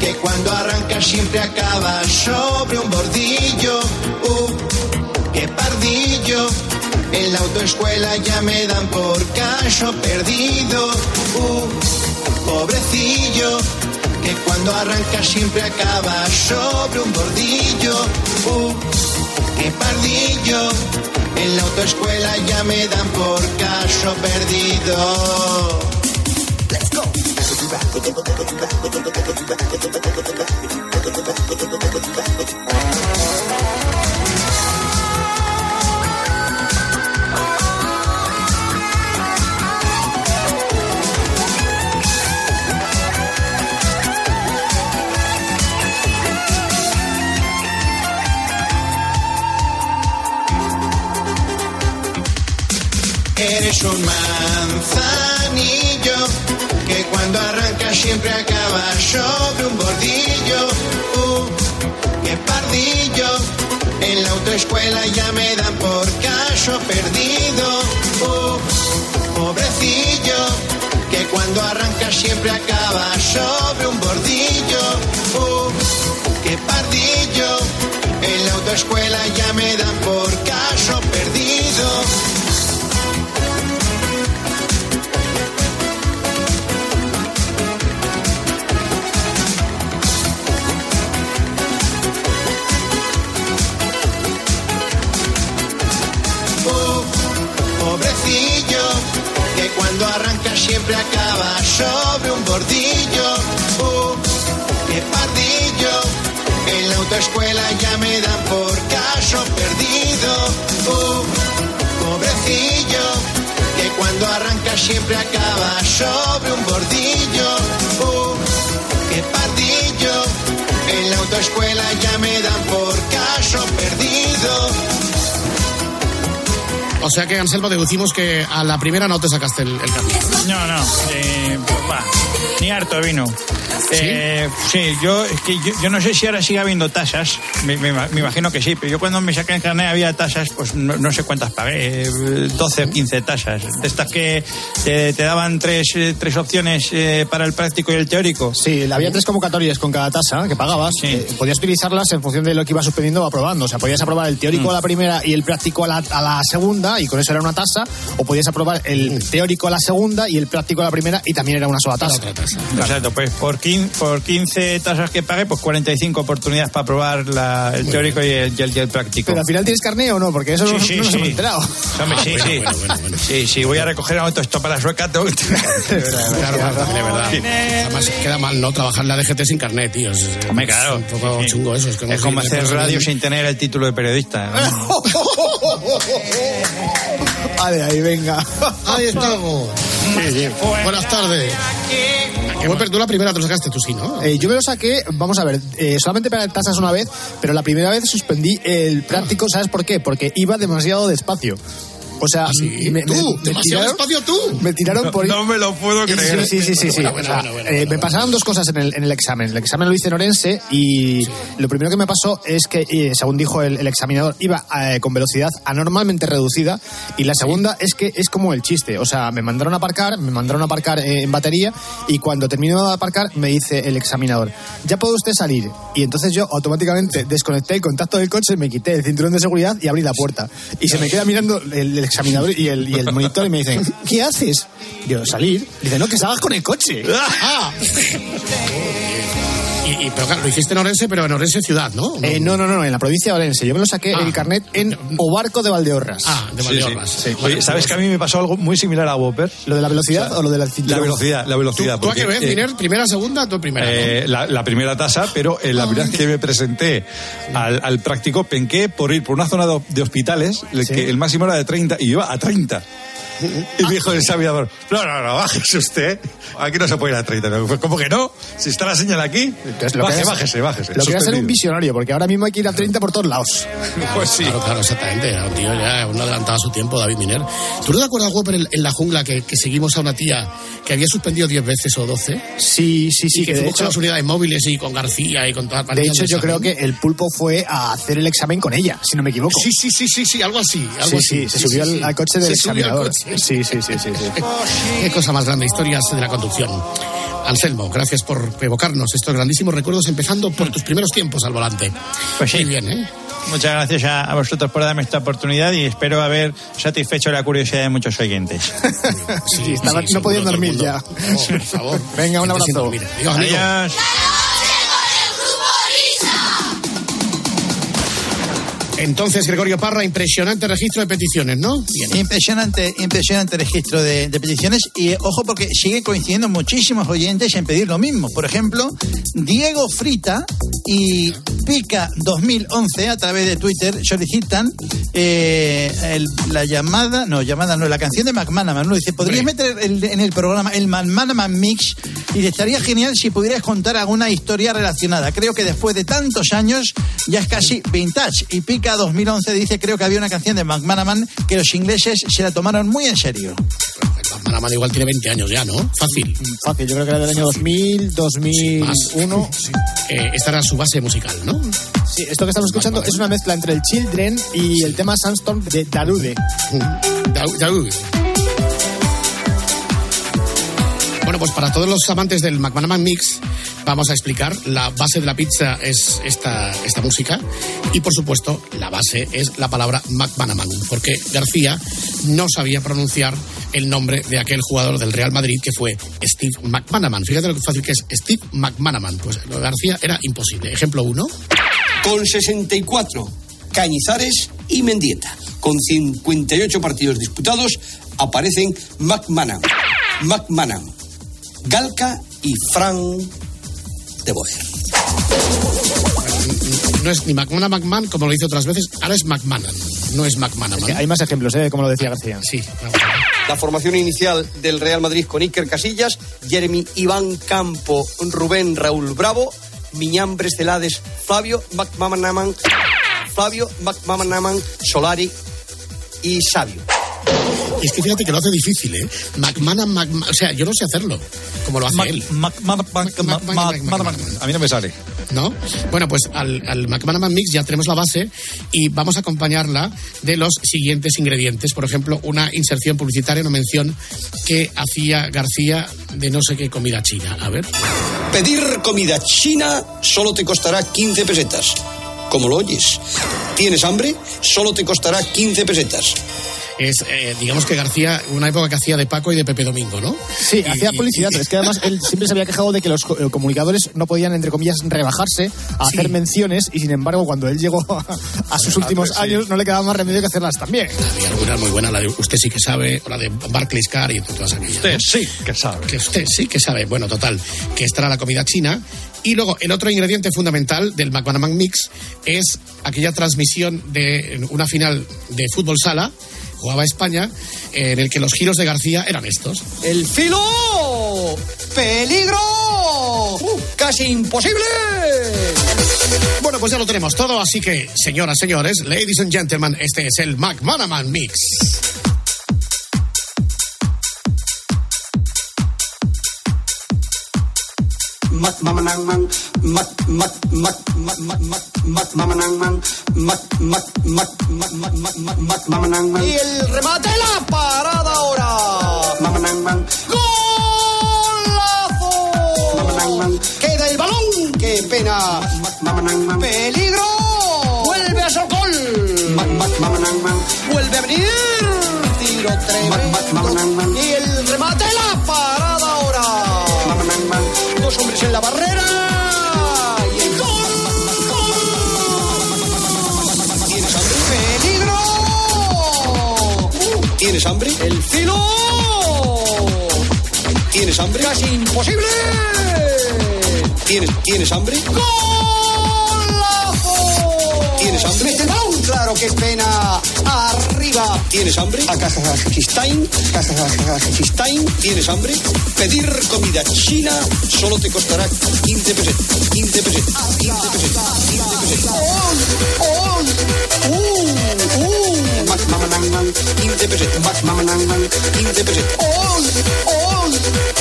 que cuando arranca siempre acaba sobre un bordillo. Uh, qué pardillo. En la autoescuela ya me dan por caso perdido. Uh, pobrecillo. Que cuando arranca siempre acaba sobre un bordillo. Uh, qué pardillo. En la autoescuela ya me dan por caso perdido. Eres un manzanillo que cuando arranca siempre acaba sobre un bordillo. Uh, qué pardillo. En la autoescuela ya me dan por caso perdido. Uh, pobrecillo. Que cuando arranca siempre acaba sobre un bordillo. Uh, qué pardillo. En la autoescuela ya me dan por caso perdido. Siempre acaba sobre un bordillo. Uh, qué pardillo, en la autoescuela ya me dan por caso perdido. O sea que, Anselmo, deducimos que a la primera no te sacaste el, el. No, no, eh, va, ni harto vino. Eh, ¿Sí? yo, es que yo, yo no sé si ahora sigue habiendo tasas, me, me- me imagino que sí, pero yo cuando me saqué el carnet había tasas, pues no, no sé cuántas pagué, eh, 12 o 15 tasas. De estas que te, te daban tres, eh, tres opciones eh, para el práctico y el teórico. Sí, había tres convocatorias con cada tasa que pagabas. Eh, podías utilizarlas en función de lo que ibas suspendiendo o aprobando. O sea, podías aprobar el teórico Mm. a la primera y el práctico a la, a la segunda, y con eso era una tasa. O podías aprobar el teórico a la segunda y el práctico a la primera, y también era una sola tasa. Exacto, pues por 15, por 15 tasas que pagué, pues 45 oportunidades para probar la- el teórico y el, y el- y el práctico. Pero al final tienes carné o no, porque eso no, Sí, sí, no nos sí. hemos enterado. Hombre, sí, sí. Sí, sí, voy a recoger esto para la sueca. tengo que- Claro, (laughs) claro, de verdad. Además, queda mal no trabajar en la DGT sin carnet, tío. Es, es Hombre, claro. un poco chungo eso. Es, que no Es como hacer radio sin tener el título de periodista. ¿no? (laughs) Vale, ahí venga. Ahí estamos. Buenas tardes. Bueno, tú la primera te lo sacaste, tú sí, ¿no? Eh, yo me lo saqué, vamos a ver, eh, solamente para tasas una vez, pero la primera vez suspendí el práctico, ¿sabes por qué? Porque iba demasiado despacio. O sea, me, me- ¿Tú? me ¿Demasiado tiraron, despacio tú? me tiraron por No me lo puedo Sí, creer. Sí, sí, sí. sí. Bueno, bueno, sea, eh, me pasaron dos cosas en el, en el examen. El examen lo hice en Orense y lo primero que me pasó es que, eh, según dijo el, el examinador, iba eh, con velocidad anormalmente reducida y la segunda es que es como el chiste. O sea, me mandaron a aparcar, me mandaron a aparcar eh, en batería y cuando termino de aparcar me dice el examinador, ya puede usted salir. Y entonces yo automáticamente desconecté el contacto del coche, me quité el cinturón de seguridad y abrí la puerta. Y se me queda mirando el, el examinador y el, y el monitor y me dicen, ¿qué haces? Yo, salir. Dice, no, que salgas con el coche. (laughs) Ah. Y, y Pero claro, lo hiciste en Orense, pero en Orense ciudad, ¿no? Eh, no, no, no, en la provincia de Orense. Yo me lo saqué el carnet en Obarco de Valdeorras. Ah, de Sí, Valdeorras. sí. Oye, ¿sabes que a mí me pasó algo muy similar a Whopper? ¿Lo de la velocidad o lo de la La velocidad, la velocidad. ¿Tú a qué porque, ves, eh, Miner? ¿Primera, segunda tú primera? Eh, la, la primera tasa, pero en la primera vez que me presenté al, al práctico, penqué por ir por una zona de, hospitales, el, que el máximo era de 30 y yo iba a 30. Y me dijo el examinador, no, no, no, bájese usted. Aquí no se puede ir a 30. Me dijo, ¿Cómo que no? Si está la señal aquí, Entonces, lo que baje, es- bájese, bájese. Lo que va a ser un visionario, porque ahora mismo hay que ir a 30 por todos lados. (laughs) Pues sí. Claro, claro, exactamente. Un tío ya, uno adelantado a su tiempo, David Miner. ¿Tú no te acuerdas, Whopper, en, en la jungla que, que seguimos a una tía que había suspendido 10 veces o 12? Sí, sí, sí. Y que, que de fuimos con hecho, las unidades móviles y con García y con todas las de hecho, yo creo que el pulpo fue a hacer el examen con ella, si no me equivoco. Sí, sí, sí, sí, sí, algo así. Algo Sí, así. sí, se subió al- al coche del Se subió al examinador. coche. Sí, sí, sí, sí, sí. Qué cosa más grande, historias de la conducción. Anselmo, gracias por evocarnos estos grandísimos recuerdos, empezando por tus primeros tiempos al volante. Pues sí. Muy bien, ¿eh? Muchas gracias a, a vosotros por darme esta oportunidad y espero haber satisfecho la curiosidad de muchos oyentes. Sí, estaba- no podían dormir ya. por favor. Venga, un abrazo. Adiós, amigo. Adiós. Entonces, Gregorio Parra, impresionante registro de peticiones, ¿no? Bien. Impresionante, impresionante registro de, de peticiones y eh, ojo porque sigue coincidiendo muchísimos oyentes en pedir lo mismo. Por ejemplo, Diego Frita y Pica 2011 a través de Twitter solicitan eh, el- la llamada, no, llamada no, la canción de McManaman. ¿no? Dice, ¿podrías meter el- en el programa el McManaman Mix? Y estaría genial si pudieras contar alguna historia relacionada. Creo que después de tantos años ya es casi vintage. Y Pica 2011 dice, creo que había una canción de McManaman que los ingleses se la tomaron muy en serio. Manaman igual tiene 20 años ya, ¿no? Fácil. Fácil, yo creo que era del año 2000, 2001. Eh, esta era su base musical, ¿no? Sí, esto que estamos escuchando es una mezcla entre el Children y el tema Sandstorm de Darude. Dau- Bueno, pues para todos los amantes del McManaman Mix, vamos a explicar. La base de la pizza es esta, esta música. Y por supuesto, la base es la palabra McManaman. Porque García no sabía pronunciar el nombre de aquel jugador del Real Madrid que fue Steve McManaman. Fíjate lo fácil que es Steve McManaman. Pues lo de García era imposible. Ejemplo uno. Con 64, Cañizares y Mendieta. Con 58 partidos disputados, aparecen McManaman, McManaman, Galca y Fran de Boer. No es ni McManaman McMahon, como lo dice otras veces, ahora es McManaman. No es McManaman. Hay más ejemplos, ¿eh? como lo decía García. Sí, La formación inicial del Real Madrid con Iker Casillas, Jeremy Iván Campo, Rubén Raúl Bravo, Miñambres Celades, Flavio McManaman, Flavio McManaman, Solari y Sabio. Y es que fíjate que lo hace difícil, ¿eh? McManaman, Mac- o sea, yo no sé hacerlo, como lo hace él. A mí no me sale. ¿No? Bueno, pues al, al McManaman Mix ya tenemos la base y vamos a acompañarla de los siguientes ingredientes. Por ejemplo, una inserción publicitaria, una mención que hacía García de no sé qué comida china. A ver. Pedir comida china solo te costará 15 pesetas. Como lo oyes. ¿Tienes hambre? Solo te costará 15 pesetas. Es, eh, digamos que García, una época que hacía de Paco y de Pepe Domingo, ¿no? Sí, hacía publicidad, pero es que además él siempre se había quejado de que los eh, comunicadores no podían, entre comillas, rebajarse a hacer menciones y sin embargo cuando él llegó a, a sus últimos sí. años no le quedaba más remedio que hacerlas también. Había alguna muy buena, la de Usted sí que sabe, o la de Barclays Car y todas aquellas. Usted ¿no? sí que sabe. Que usted sí que sabe. Bueno, total, que esta era la comida china. Y luego, el otro ingrediente fundamental del McManaman Mix es aquella transmisión de una final de fútbol sala, jugaba España, en el que los giros de García eran estos. ¡El filo! ¡Peligro! Uh, ¡Casi imposible! Bueno, pues ya lo tenemos todo, así que, señoras, señores, ladies and gentlemen, este es el McManaman Mix. Mac Mac Mac Mac Mac Mac Mamanangman, Mac Mac Mac Mac Mac Mac Mac Mac Mamanangman. Y el remate la parada ahora. Mamanangman. ¡Golazo! Queda el balón. ¡Qué pena! ¡Peligro! ¡Vuelve a ser gol! Mamanangman. ¡Vuelve a venir! Tiro tremendo. ¿Tienes hambre? ¡Casi imposible! ¿Tienes, ¿tienes hambre? ¿Tienes hambre? ¡Mete balón! ¡Claro que es pena! ¡Arriba! ¿Tienes hambre? A Kazajistain. Kazajistain. ¿Tienes hambre? Pedir comida china solo te costará 15 pesetas. 15 pesetas. 15 pesetas. 15 pesetas. ¡Oh! ¡Oh! ¡Uh! ¡Uh! Max Mamanangman. 15 pesetas. Max Mamanangman. 15 pesetas. ¡Oh! ¡Oh!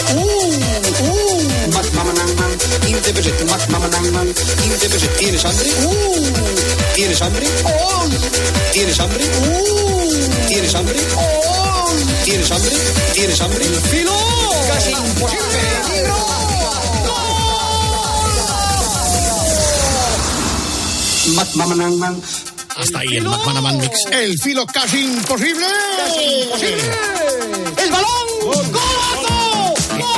debe ser más mamanangan. Y debe ser, ¿tienes hambre? ¡Uh! ¿Tienes hambre? ¡Oh! ¿Tienes hambre? ¡Uh! ¿Tienes hambre? ¡Oh! ¿Tienes hambre? ¿Tienes hambre? ¡Filo! ¡Casi imposible! ¡Mamanangan! Hasta ahí el McManaman Mix. El filo casi imposible. Casi imposible. El balón. ¡Gol!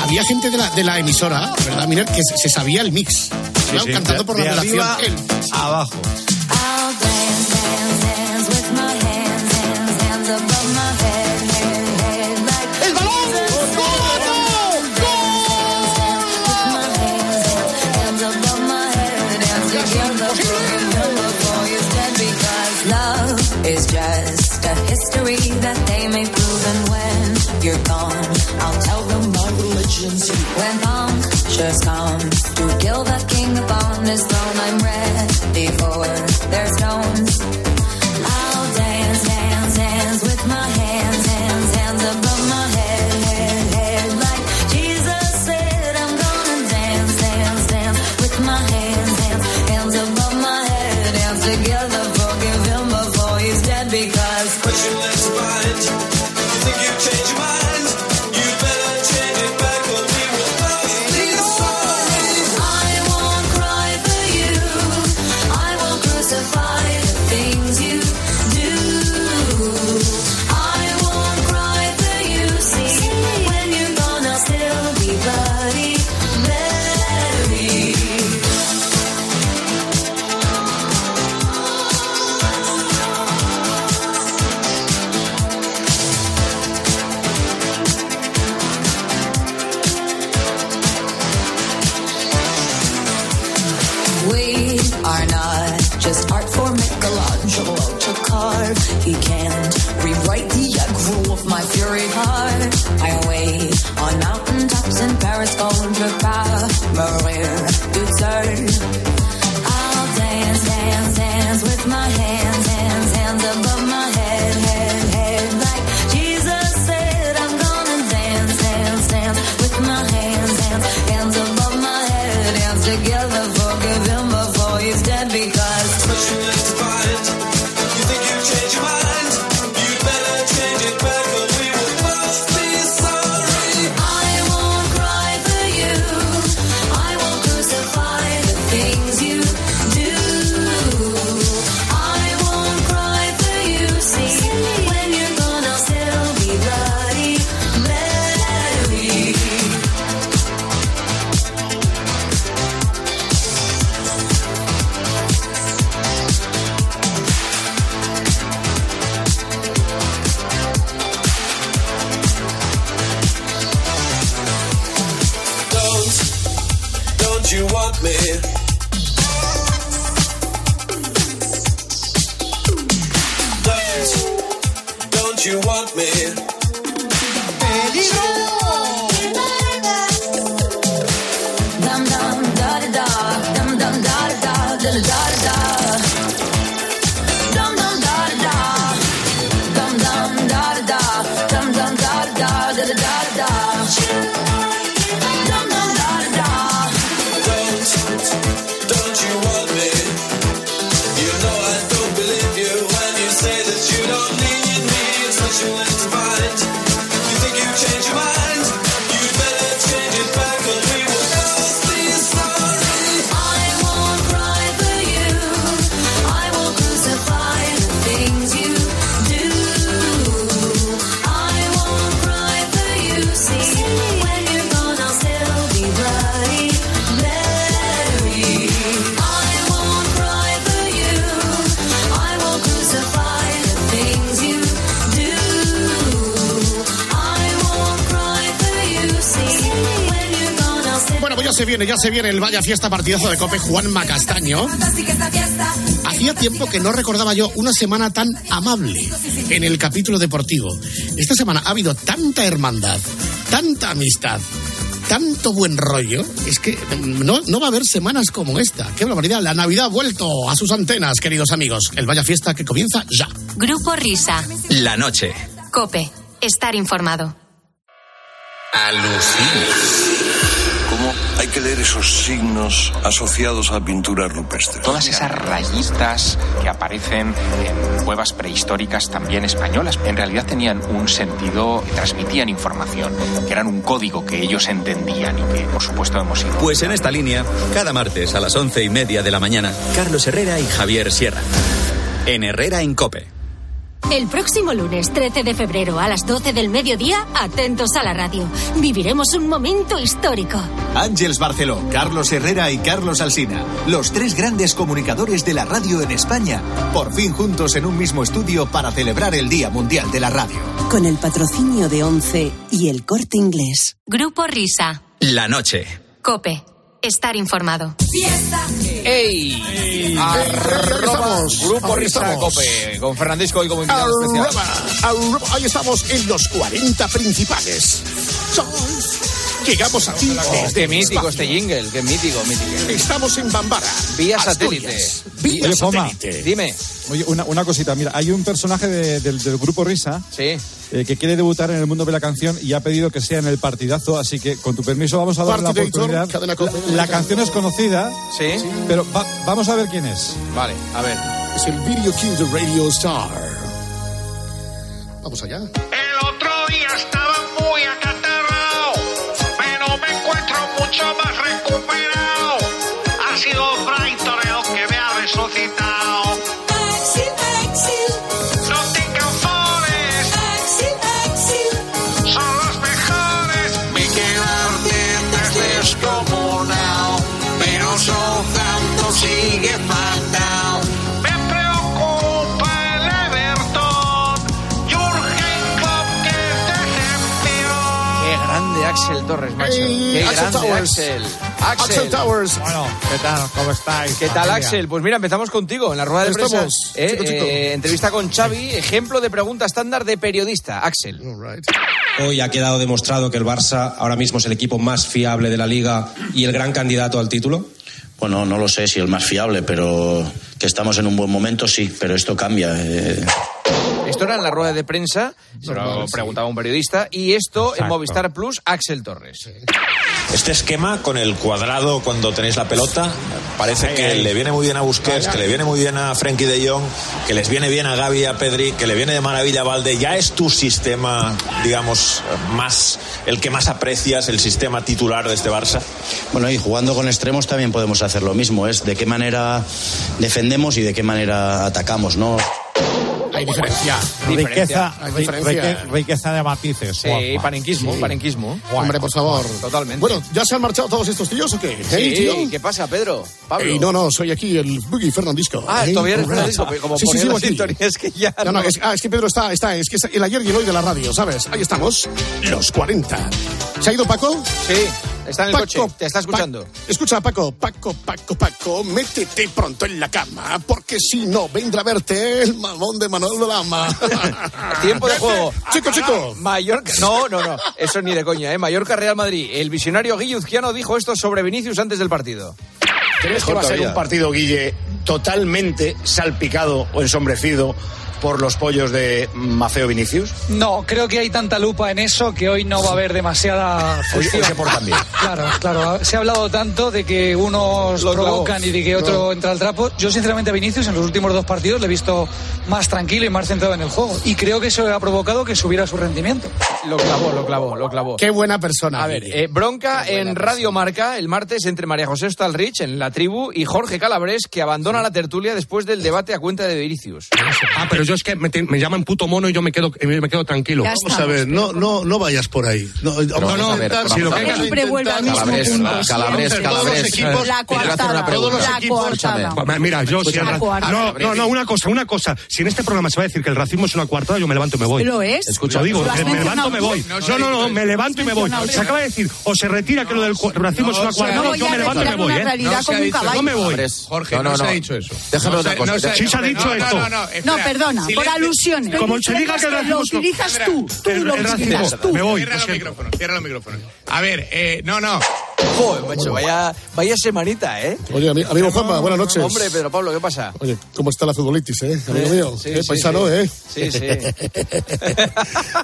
había gente de la, de la emisora, ¿verdad? Mira, que se, sabía el mix. Sí, sí, cantando por la relación. Abajo. come to kill the king upon his throne. I'm ready for their stones. Se viene, el Vaya Fiesta partidazo de Cope Juan Macastaño. Hacía tiempo que no recordaba yo una semana tan amable en el capítulo deportivo. Esta semana ha habido tanta hermandad, tanta amistad, tanto buen rollo. Es que no, no va a haber semanas como esta. ¡Qué barbaridad! La Navidad ha vuelto a sus antenas, queridos amigos. El Vaya Fiesta que comienza ya. Grupo Risa. La noche. Cope. Estar informado. Alucina. ¿Cómo hay que leer esos signos asociados a pintura rupestre? Todas esas rayitas que aparecen en cuevas prehistóricas también españolas, en realidad tenían un sentido, transmitían información, que eran un código que ellos entendían y que, por supuesto, hemos ido. Pues en esta línea, cada martes a las once y media de la mañana, Carlos Herrera y Javier Sierra. En Herrera en Cope. El próximo lunes 13 de febrero a las 12 del mediodía, atentos a la radio. Viviremos un momento histórico. Ángeles Barceló, Carlos Herrera y Carlos Alsina, los tres grandes comunicadores de la radio en España, por fin juntos en un mismo estudio para celebrar el Día Mundial de la Radio. Con el patrocinio de ONCE y el corte inglés. Grupo Risa. La noche. Cope. Estar informado. ¡Ey! Arroba Grupo Risa. Cope, con Fernandisco y como invitado especial. Ahí estamos en los 40 principales. Llegamos a ti Qué mítico este jingle, qué mítico, mítico. Estamos en Bambara. Vía Asturias. satélite. Vía Oye, Foma. satélite. Dime. Oye, una, una cosita, mira, hay un personaje de- del, del grupo Risa Sí. eh, que quiere debutar en el mundo de la canción y ha pedido que sea en el partidazo, así que con tu permiso vamos a darle la oportunidad. La, la canción es conocida, Sí. pero va- vamos a ver quién es. Vale, a ver. Es el Video King de Radio Star. Vamos allá. Mucho más Torres, macho. Hey, Qué Axel grande Towers. Axel. Axel Axel. Towers. Bueno, ¿qué tal? ¿Cómo estáis? ¿Qué tal, familia? Axel? Pues mira, empezamos contigo en la rueda de prensa. Estamos, Eh, chico, chico. eh, entrevista con Xavi, ejemplo de pregunta estándar de periodista. Axel. Hoy ha quedado demostrado que el Barça ahora mismo es el equipo más fiable de la liga y el gran candidato al título. Bueno, no lo sé si el más fiable, pero que estamos en un buen momento, sí, pero esto cambia. eh. Esto era en la rueda de prensa, se lo preguntaba un periodista, y esto en Exacto. Movistar Plus, Axel Torres. Este esquema con el cuadrado cuando tenéis la pelota parece que le viene muy bien a Busquets, que le viene muy bien a Frenkie de Jong, que les viene bien a Gaby y a Pedri, que le viene de maravilla a Valde. Ya es tu sistema, digamos, más el que más aprecias, el sistema titular de este Barça. Bueno, y jugando con extremos también podemos hacer lo mismo, es de qué manera defendemos y de qué manera atacamos, ¿no? Hay diferencia. Riqueza, diferencia. rique- riqueza de matices. Sí, Juanma. panenquismo, Sí. panenquismo. Hombre, por favor. Totalmente. Bueno, ¿ya se han marchado todos estos tíos o qué? Sí, Hey, tío. ¿qué pasa, Pedro? Pablo. Ey, no, no, soy aquí el Boogie Fernandisco. Ah, Hey, todavía eres. Fernandisco, como sí, sí, sintonía, es que ya No, no, no. es, ah, es que Pedro está, está, es que es el ayer y el hoy de la radio, ¿sabes? Ahí estamos, los 40. ¿Se ha ido Paco? Sí, está en el Paco, coche, te está escuchando. Pa- escucha, Paco, Paco, Paco, Paco, métete pronto en la cama, porque si no, vendrá a verte el mamón de Manuel de Lama. (laughs) Tiempo de juego. Chico, chico. Mallorca. No, no, no. Eso ni de coña, ¿eh? Mallorca Real Madrid. El visionario Guilluzquiano dijo esto sobre Vinicius antes del partido. ¿Crees que va a ser un partido, Guille, totalmente salpicado o ensombrecido por los pollos de Maceo Vinicius? No, creo que hay tanta lupa en eso que hoy no va a haber demasiada Hoy, hoy se portan bien. Claro, claro. Se ha hablado tanto de que unos Lo provocan y de que otro No. entra al trapo. Yo, sinceramente, a Vinicius en los últimos dos partidos le he visto más tranquilo y más centrado en el juego. Y creo que eso ha provocado que subiera su rendimiento. Lo clavó, lo clavó, lo clavó. Qué buena persona. A ver, eh, bronca en Radio Marca el martes entre María José Stalrich en la tribu y Jorge Calabres que abandona la tertulia después del debate a cuenta de Vinicius. Ah, pero yo es que me, te- me llaman puto mono y yo me quedo, me quedo tranquilo. Ya Vamos a ver, no, no, no vayas por ahí. No, no, no, si lo que Siempre vuelve al mismo Calabres, punto. Calabres. Calabres. Todos los equipos, Quiero la la. Pues, Mira, yo si La no, no, no, una cosa, una cosa. Si en este programa se va a decir que el racismo es una coartada, yo me levanto y me voy. Lo es. Escucha, digo, ¿Lo has me, levanto y me voy. No No, no, me levanto y me voy. Se acaba de decir, o se retira que lo del racismo es una coartada, yo me levanto y me No voy, ¿eh? No me voy. Jorge, No, no, no, se no. ha dicho eso. Déjame otra cosa. no se ha Sí se ha dicho- dicho no, no, esto. no, no, Por alusiones. Como se diga que el lo utilizas tú, tú El- lo el racismo. utilizas tú. Me voy. Cierra lo los micrófonos, cierra los micrófonos. A ver, eh, no, no. Joder, macho, vaya, vaya semanita, ¿eh? Oye, ami- amigo Juanma, buenas noches. Hombre, Pedro Pablo, ¿qué pasa? Oye, ¿cómo está la futbolitis, eh? Amigo Eh, mío. sí, ¿Eh? sí, Paisano, sí. ¿eh? Sí, sí.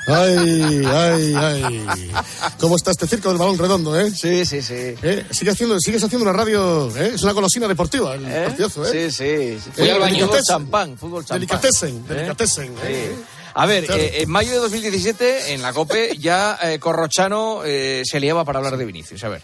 ay, ay, ay. ¿Cómo está este circo del balón redondo, eh? Sí, sí, sí. ¿Eh? Sigue haciendo, sigues haciendo una radio, ¿eh? Es una golosina deportiva, el partidazo, ¿eh? Sí, sí. baño. Fútbol champán, fútbol champán. Delicatessen, ¿Eh? Delicatessen, ¿eh? Sí. A ver, Claro. eh, en mayo de 2017, en la COPE, ya eh, Corrochano eh, se liaba para hablar de Vinicius. A ver.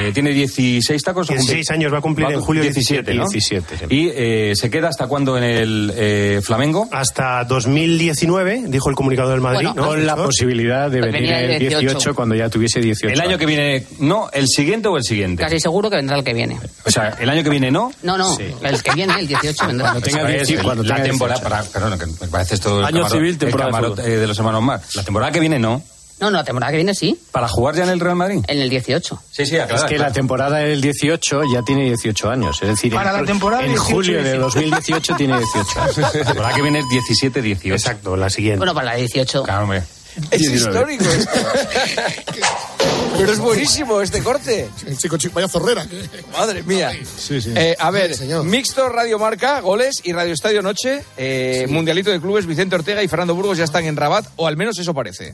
Eh, tiene 16 tacos. 16 años, va a cumplir en julio 17, ¿no? 17, sí. ¿Y eh, se queda hasta cuándo en el eh, Flamengo? Hasta 2019, dijo el comunicado del Madrid, Bueno, ¿no? con la posibilidad de venir el 18, cuando ya tuviese 18. ¿El año que viene no? ¿El siguiente o el siguiente? Casi seguro que vendrá el que viene. O sea, ¿el año que viene no? No, no, el que viene, el 18 vendrá. Cuando tenga 18, cuando la tenga temporada, 18. para, perdona, que me parece esto el Año civil, temporada de camarote, fútbol. eh, de los hermanos Mar. La temporada que viene no. No, no, la temporada que viene sí. ¿Para jugar ya en el Real Madrid? En el 18. Sí, sí, aclara, Es que aclara. la temporada del 18 ya tiene 18 años. Es decir, Para en, la temporada en 18, julio de 18. 2018 tiene 18. (laughs) La temporada que viene es 17-18. Exacto, la siguiente. Bueno, para la 18. Claro, hombre. Es 19. histórico esto. (laughs) Pero es buenísimo este corte. Chico, chico, vaya zorrera. Madre mía. Sí, sí. Eh, a ver, mixto Radio Marca, goles y Radio Estadio Noche, eh, Mundialito de Clubes, Vicente Ortega y Fernando Burgos ya están en Rabat, o al menos eso parece.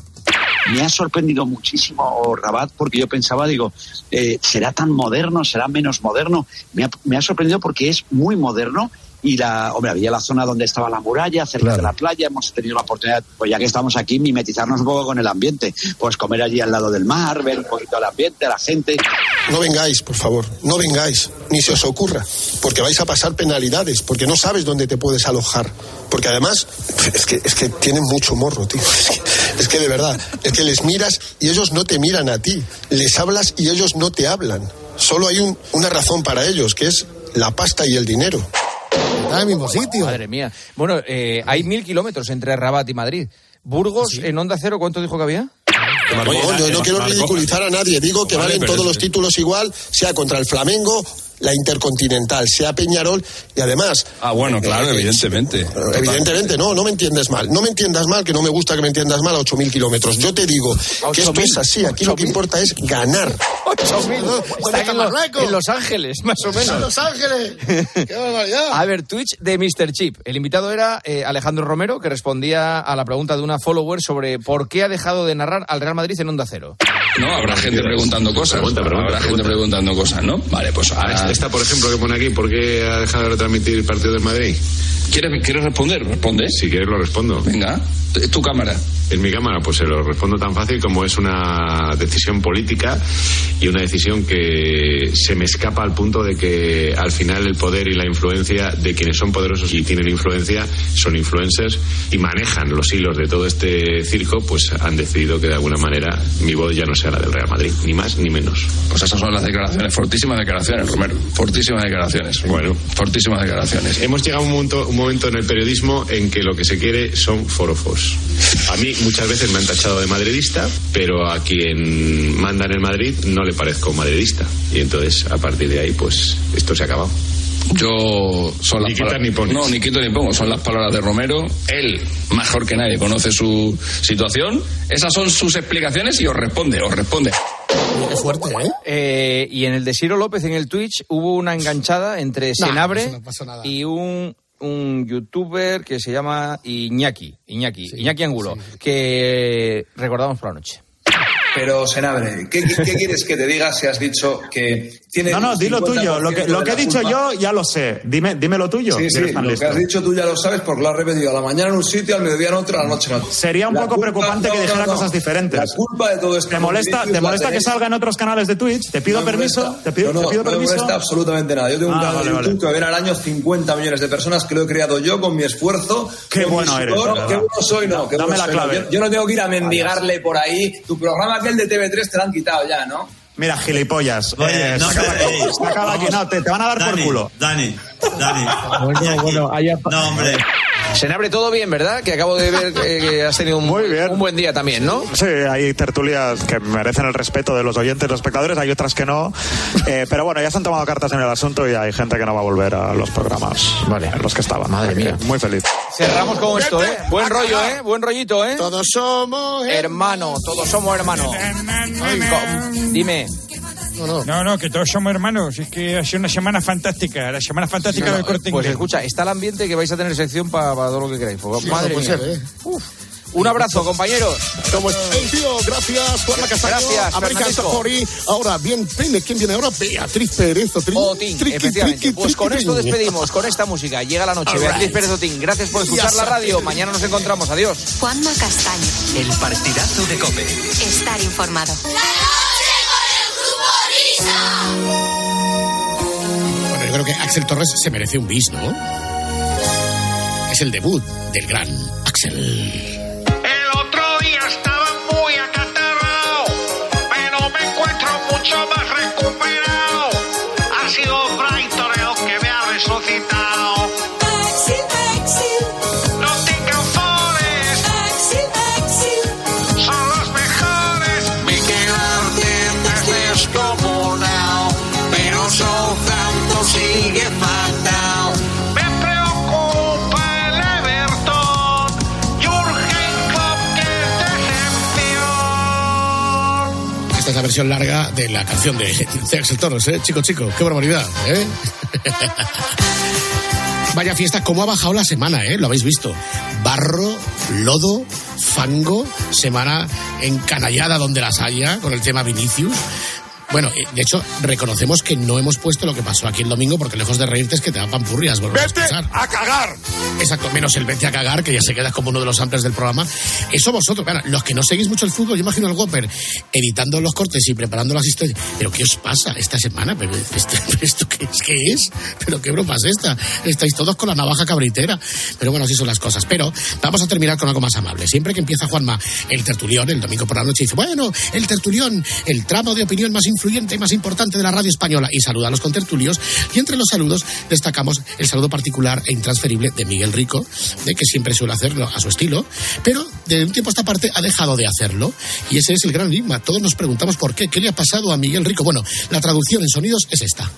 Me ha sorprendido muchísimo Rabat porque yo pensaba, digo, eh, ¿será tan moderno? ¿Será menos moderno? Me ha, me ha sorprendido porque es muy moderno y la, hombre, había la zona donde estaba la muralla, cerca de la playa, hemos tenido la oportunidad, pues ya que estamos aquí, mimetizarnos un poco con el ambiente, pues comer allí al lado del mar, ver un poquito el ambiente, a la gente. No vengáis, por favor, no vengáis, ni se os ocurra, porque vais a pasar penalidades, porque no sabes dónde te puedes alojar, porque además es que, es que tienen mucho morro, tío. Es que, es que de verdad, es que les miras y ellos no te miran a ti, les hablas y ellos no te hablan. Solo hay un- una razón para ellos, que es la pasta y el dinero. Está en el mismo sitio. Madre mía. Bueno, eh, hay mil kilómetros entre Rabat y Madrid. Burgos en Onda Cero, ¿cuánto dijo que había? No, yo no quiero ridiculizar a nadie, digo que Vale, valen todos es- los títulos igual, sea contra el Flamengo, la Intercontinental, sea Peñarol y además... Ah, bueno, claro, eh, evidentemente. Evidentemente, no, no me entiendes mal. No me entiendas mal, que no me gusta que me entiendas mal a 8.000 kilómetros. Yo te digo que esto es así, aquí lo que importa es ganar. 8.000. Están en, Los- en Los Ángeles, más o menos. Los Ángeles! (laughs) ¡Qué barbaridad! A ver, Twitch de Mr. Chip. El invitado era eh, Alejandro Romero, que respondía a la pregunta de una follower sobre por qué ha dejado de narrar al Real Madrid en Onda Cero. No, habrá gente preguntando cosas. habrá gente preguntando cosas, ¿no? Vale, pues ahora... Esta, por ejemplo, que pone aquí, ¿por qué ha dejado de retransmitir el partido del Madrid? ¿Quieres, ¿Quieres responder? Responde. Si quieres lo respondo. Venga, es tu cámara. En mi cámara, pues se lo respondo tan fácil como es una decisión política y una decisión que se me escapa al punto de que al final el poder y la influencia de quienes son poderosos y tienen influencia son influencers y manejan los hilos de todo este circo, pues han decidido que de alguna manera mi voz ya no sea la del Real Madrid, ni más ni menos. Pues esas son las declaraciones, fortísimas declaraciones, Romero. Fortísimas declaraciones. Bueno, fortísimas declaraciones. Hemos llegado a un momento, un momento en el periodismo en que lo que se quiere son forofos. A mí muchas veces me han tachado de madridista, pero a quien manda en el Madrid no le parezco madridista. Y entonces, a partir de ahí, pues esto se ha acabado. Yo son las Ni palabras- ni pones. No, ni quito ni pongo, son las palabras de Romero. Él, mejor que nadie, conoce su situación. Esas son sus explicaciones y os responde, os responde. Qué fuerte, ¿eh? Eh, y en el de Ciro López, en el Twitch, hubo una enganchada entre Nah, Senabre eso no pasó nada. y un, un youtuber que se llama Iñaki, Iñaki, Iñaki Angulo, que recordamos por la noche. Pero, Senabre, ¿qué, qué- qué quieres que te diga si has dicho que tiene. No, no, di lo 50% tuyo. Lo que, lo que he dicho culpa. yo ya lo sé. Dime, dime lo tuyo. Sí, sí, lo listo. que has dicho tú ya lo sabes porque lo has repetido a la mañana en un sitio, al mediodía en otro, a la noche en otro. Sería un La poco preocupante no, que dijera no. cosas diferentes. La culpa de todo esto. ¿Te molesta, ¿te molesta que salga en otros canales de Twitch? ¿Te pido permiso? ¿Te pido, no, no, te pido no me permiso? molesta absolutamente nada. Yo tengo un Ah, canal vale, de vale. YouTube que ven al año 50 millones de personas que lo he creado yo con mi esfuerzo. Qué bueno eres. Qué bueno soy, no. Dame la clave. Yo, yo no tengo que ir a mendigarle por ahí. Tu programa aquel de TV3 te lo han quitado ya, ¿no? Mira, gilipollas. Oye, Eh, no se acaba te- aquí, ey, se acaba aquí. No, te, te van a dar por Dani, culo. Dani, Dani. Bueno, bueno, No, hombre. Se abre todo bien, ¿verdad? Que acabo de ver eh, que has tenido un, (laughs) un buen día también, ¿no? Sí, hay tertulias que merecen el respeto de los oyentes, los espectadores, hay otras que no. Eh, pero bueno, ya se han tomado cartas en el asunto y hay gente que no va a volver a los programas en los que estaba. Madre mía. Muy feliz. Cerramos con esto, ¿eh? Buen rollo, ¿eh? Buen rollito, ¿eh? Todos somos hermanos. Todos somos hermanos. Dime. No, no, que todos somos hermanos. Es que ha sido una semana fantástica. La semana fantástica no, del corte Pues escucha, está el ambiente que vais a tener sección para todo lo que queráis. Pues, Sí, madre no puede mía. ser, ¿eh? Un abrazo, compañeros. ¿Cómo estás, tío? Gracias, Juanma Castaño. Gracias. Safari. Ahora, bien, Pene, ¿quién viene ahora? Beatriz Pérez. Otín. Otín, Triqui, efectivamente. triqui, Pues con esto despedimos, con esta música. Llega la noche. All Beatriz right. Pérez Otín, gracias por escuchar Ya la radio. Mañana nos encontramos. Adiós. Juanma Castaño. El partidazo de Cope. Estar informado. Bueno, yo creo que Axel Torres se merece un bis, ¿no? Es el debut del gran Axel. El otro día estaba muy acatarrado, pero me encuentro mucho más la versión larga de la canción de, de Axel Torres, ¿eh? Chico, chico, qué barbaridad, ¿eh? (laughs) Vaya fiesta, cómo ha bajado la semana, ¿eh? Lo habéis visto. Barro, lodo, fango, semana encanallada donde las haya, con el tema Vinicius. Bueno, eh, de hecho, reconocemos que no hemos puesto lo que pasó aquí el domingo, porque lejos de reírte es que te da pampurrias. volver a. ¡A cagar! Exacto, menos el vete a cagar, que ya se queda como uno de los amplios del programa. Eso vosotros, claro, los que no seguís mucho el fútbol, yo imagino al Whopper editando los cortes y preparando las historias. ¿Pero qué os pasa esta semana? ¿Pero (laughs) esto, esto qué, es, qué es? ¿Pero qué broma es esta? Estáis todos con la navaja cabritera. Pero bueno, así son las cosas. Pero vamos a terminar con algo más amable. Siempre que empieza Juanma el tertulión, el domingo por la noche, dice, bueno, el tertulión, el tramo de opinión más influyente y más importante de la radio española. Y saluda a los contertulios. Y entre los saludos destacamos el saludo particular e intransferible de Miguel Rico, de que siempre suele hacerlo a su estilo, pero de un tiempo a esta parte ha dejado de hacerlo. Y ese es el gran enigma. Todos nos preguntamos por qué. ¿Qué le ha pasado a Miguel Rico? Bueno, la traducción en sonidos es esta.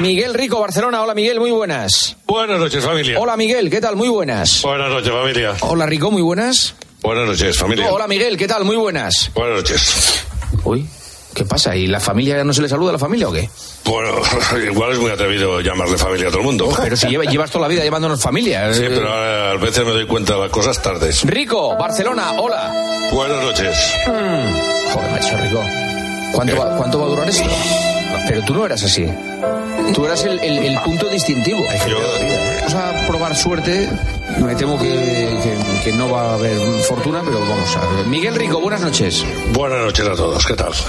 Miguel Rico, Barcelona. Hola, Miguel, muy buenas. Buenas noches, familia. Hola, Miguel, ¿qué tal? Muy buenas. Buenas noches, familia. Hola, Rico, muy buenas. Buenas noches, familia. Hola, Miguel, ¿qué tal? Muy buenas. Buenas noches. Uy, ¿qué pasa? ¿Y la familia no se le saluda a la familia o qué? Bueno, (laughs) igual es muy atrevido llamarle familia a todo el mundo. Pero si lleva- llevas toda la vida llamándonos familia. Sí, Eh, pero ahora a veces me doy cuenta de las cosas tardes. Rico, Barcelona, hola. Buenas noches. Joder, macho, Rico. ¿Cuánto va, ¿Cuánto va a durar esto? Pero tú no eras así. Tú eras el, el- el punto distintivo. Vamos a probar suerte. Me temo que, que- que no va a haber fortuna, pero vamos a ver. Miguel Rico, buenas noches. Buenas noches a todos, ¿qué tal? (laughs)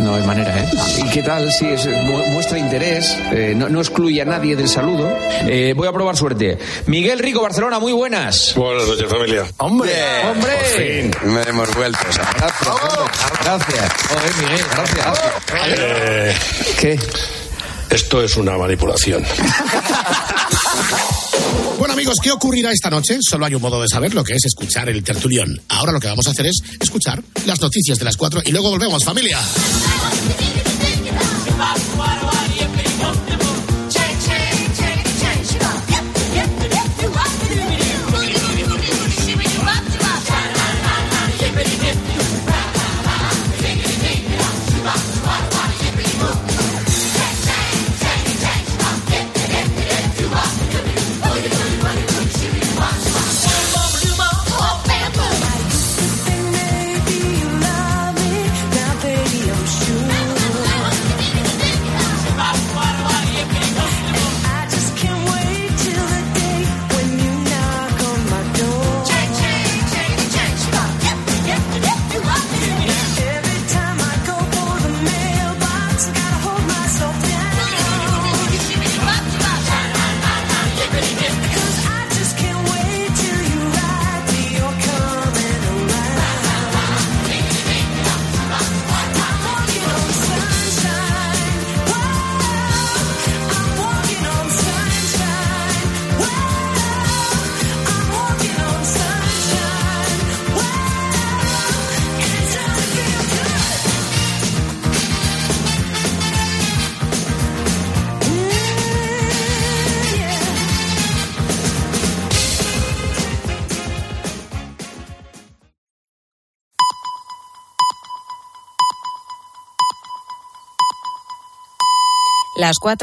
No hay manera, ¿eh? ¿Y qué tal? Sí, es, mu- muestra interés, eh, no, no excluye a nadie del saludo. Eh, voy a probar suerte. Miguel Rico, Barcelona, muy buenas. Buenas noches, familia. ¡Hombre! ¡Hombre! Me hemos vuelto. Gracias. Gracias. Joder, Miguel, gracias. Eh, ¿Qué? Esto es una manipulación. (laughs) Bueno amigos, ¿qué ocurrirá esta noche? Solo hay un modo de saber lo que es escuchar el tertulión. Ahora lo que vamos a hacer es escuchar las noticias de las cuatro y luego volvemos, familia. Las 4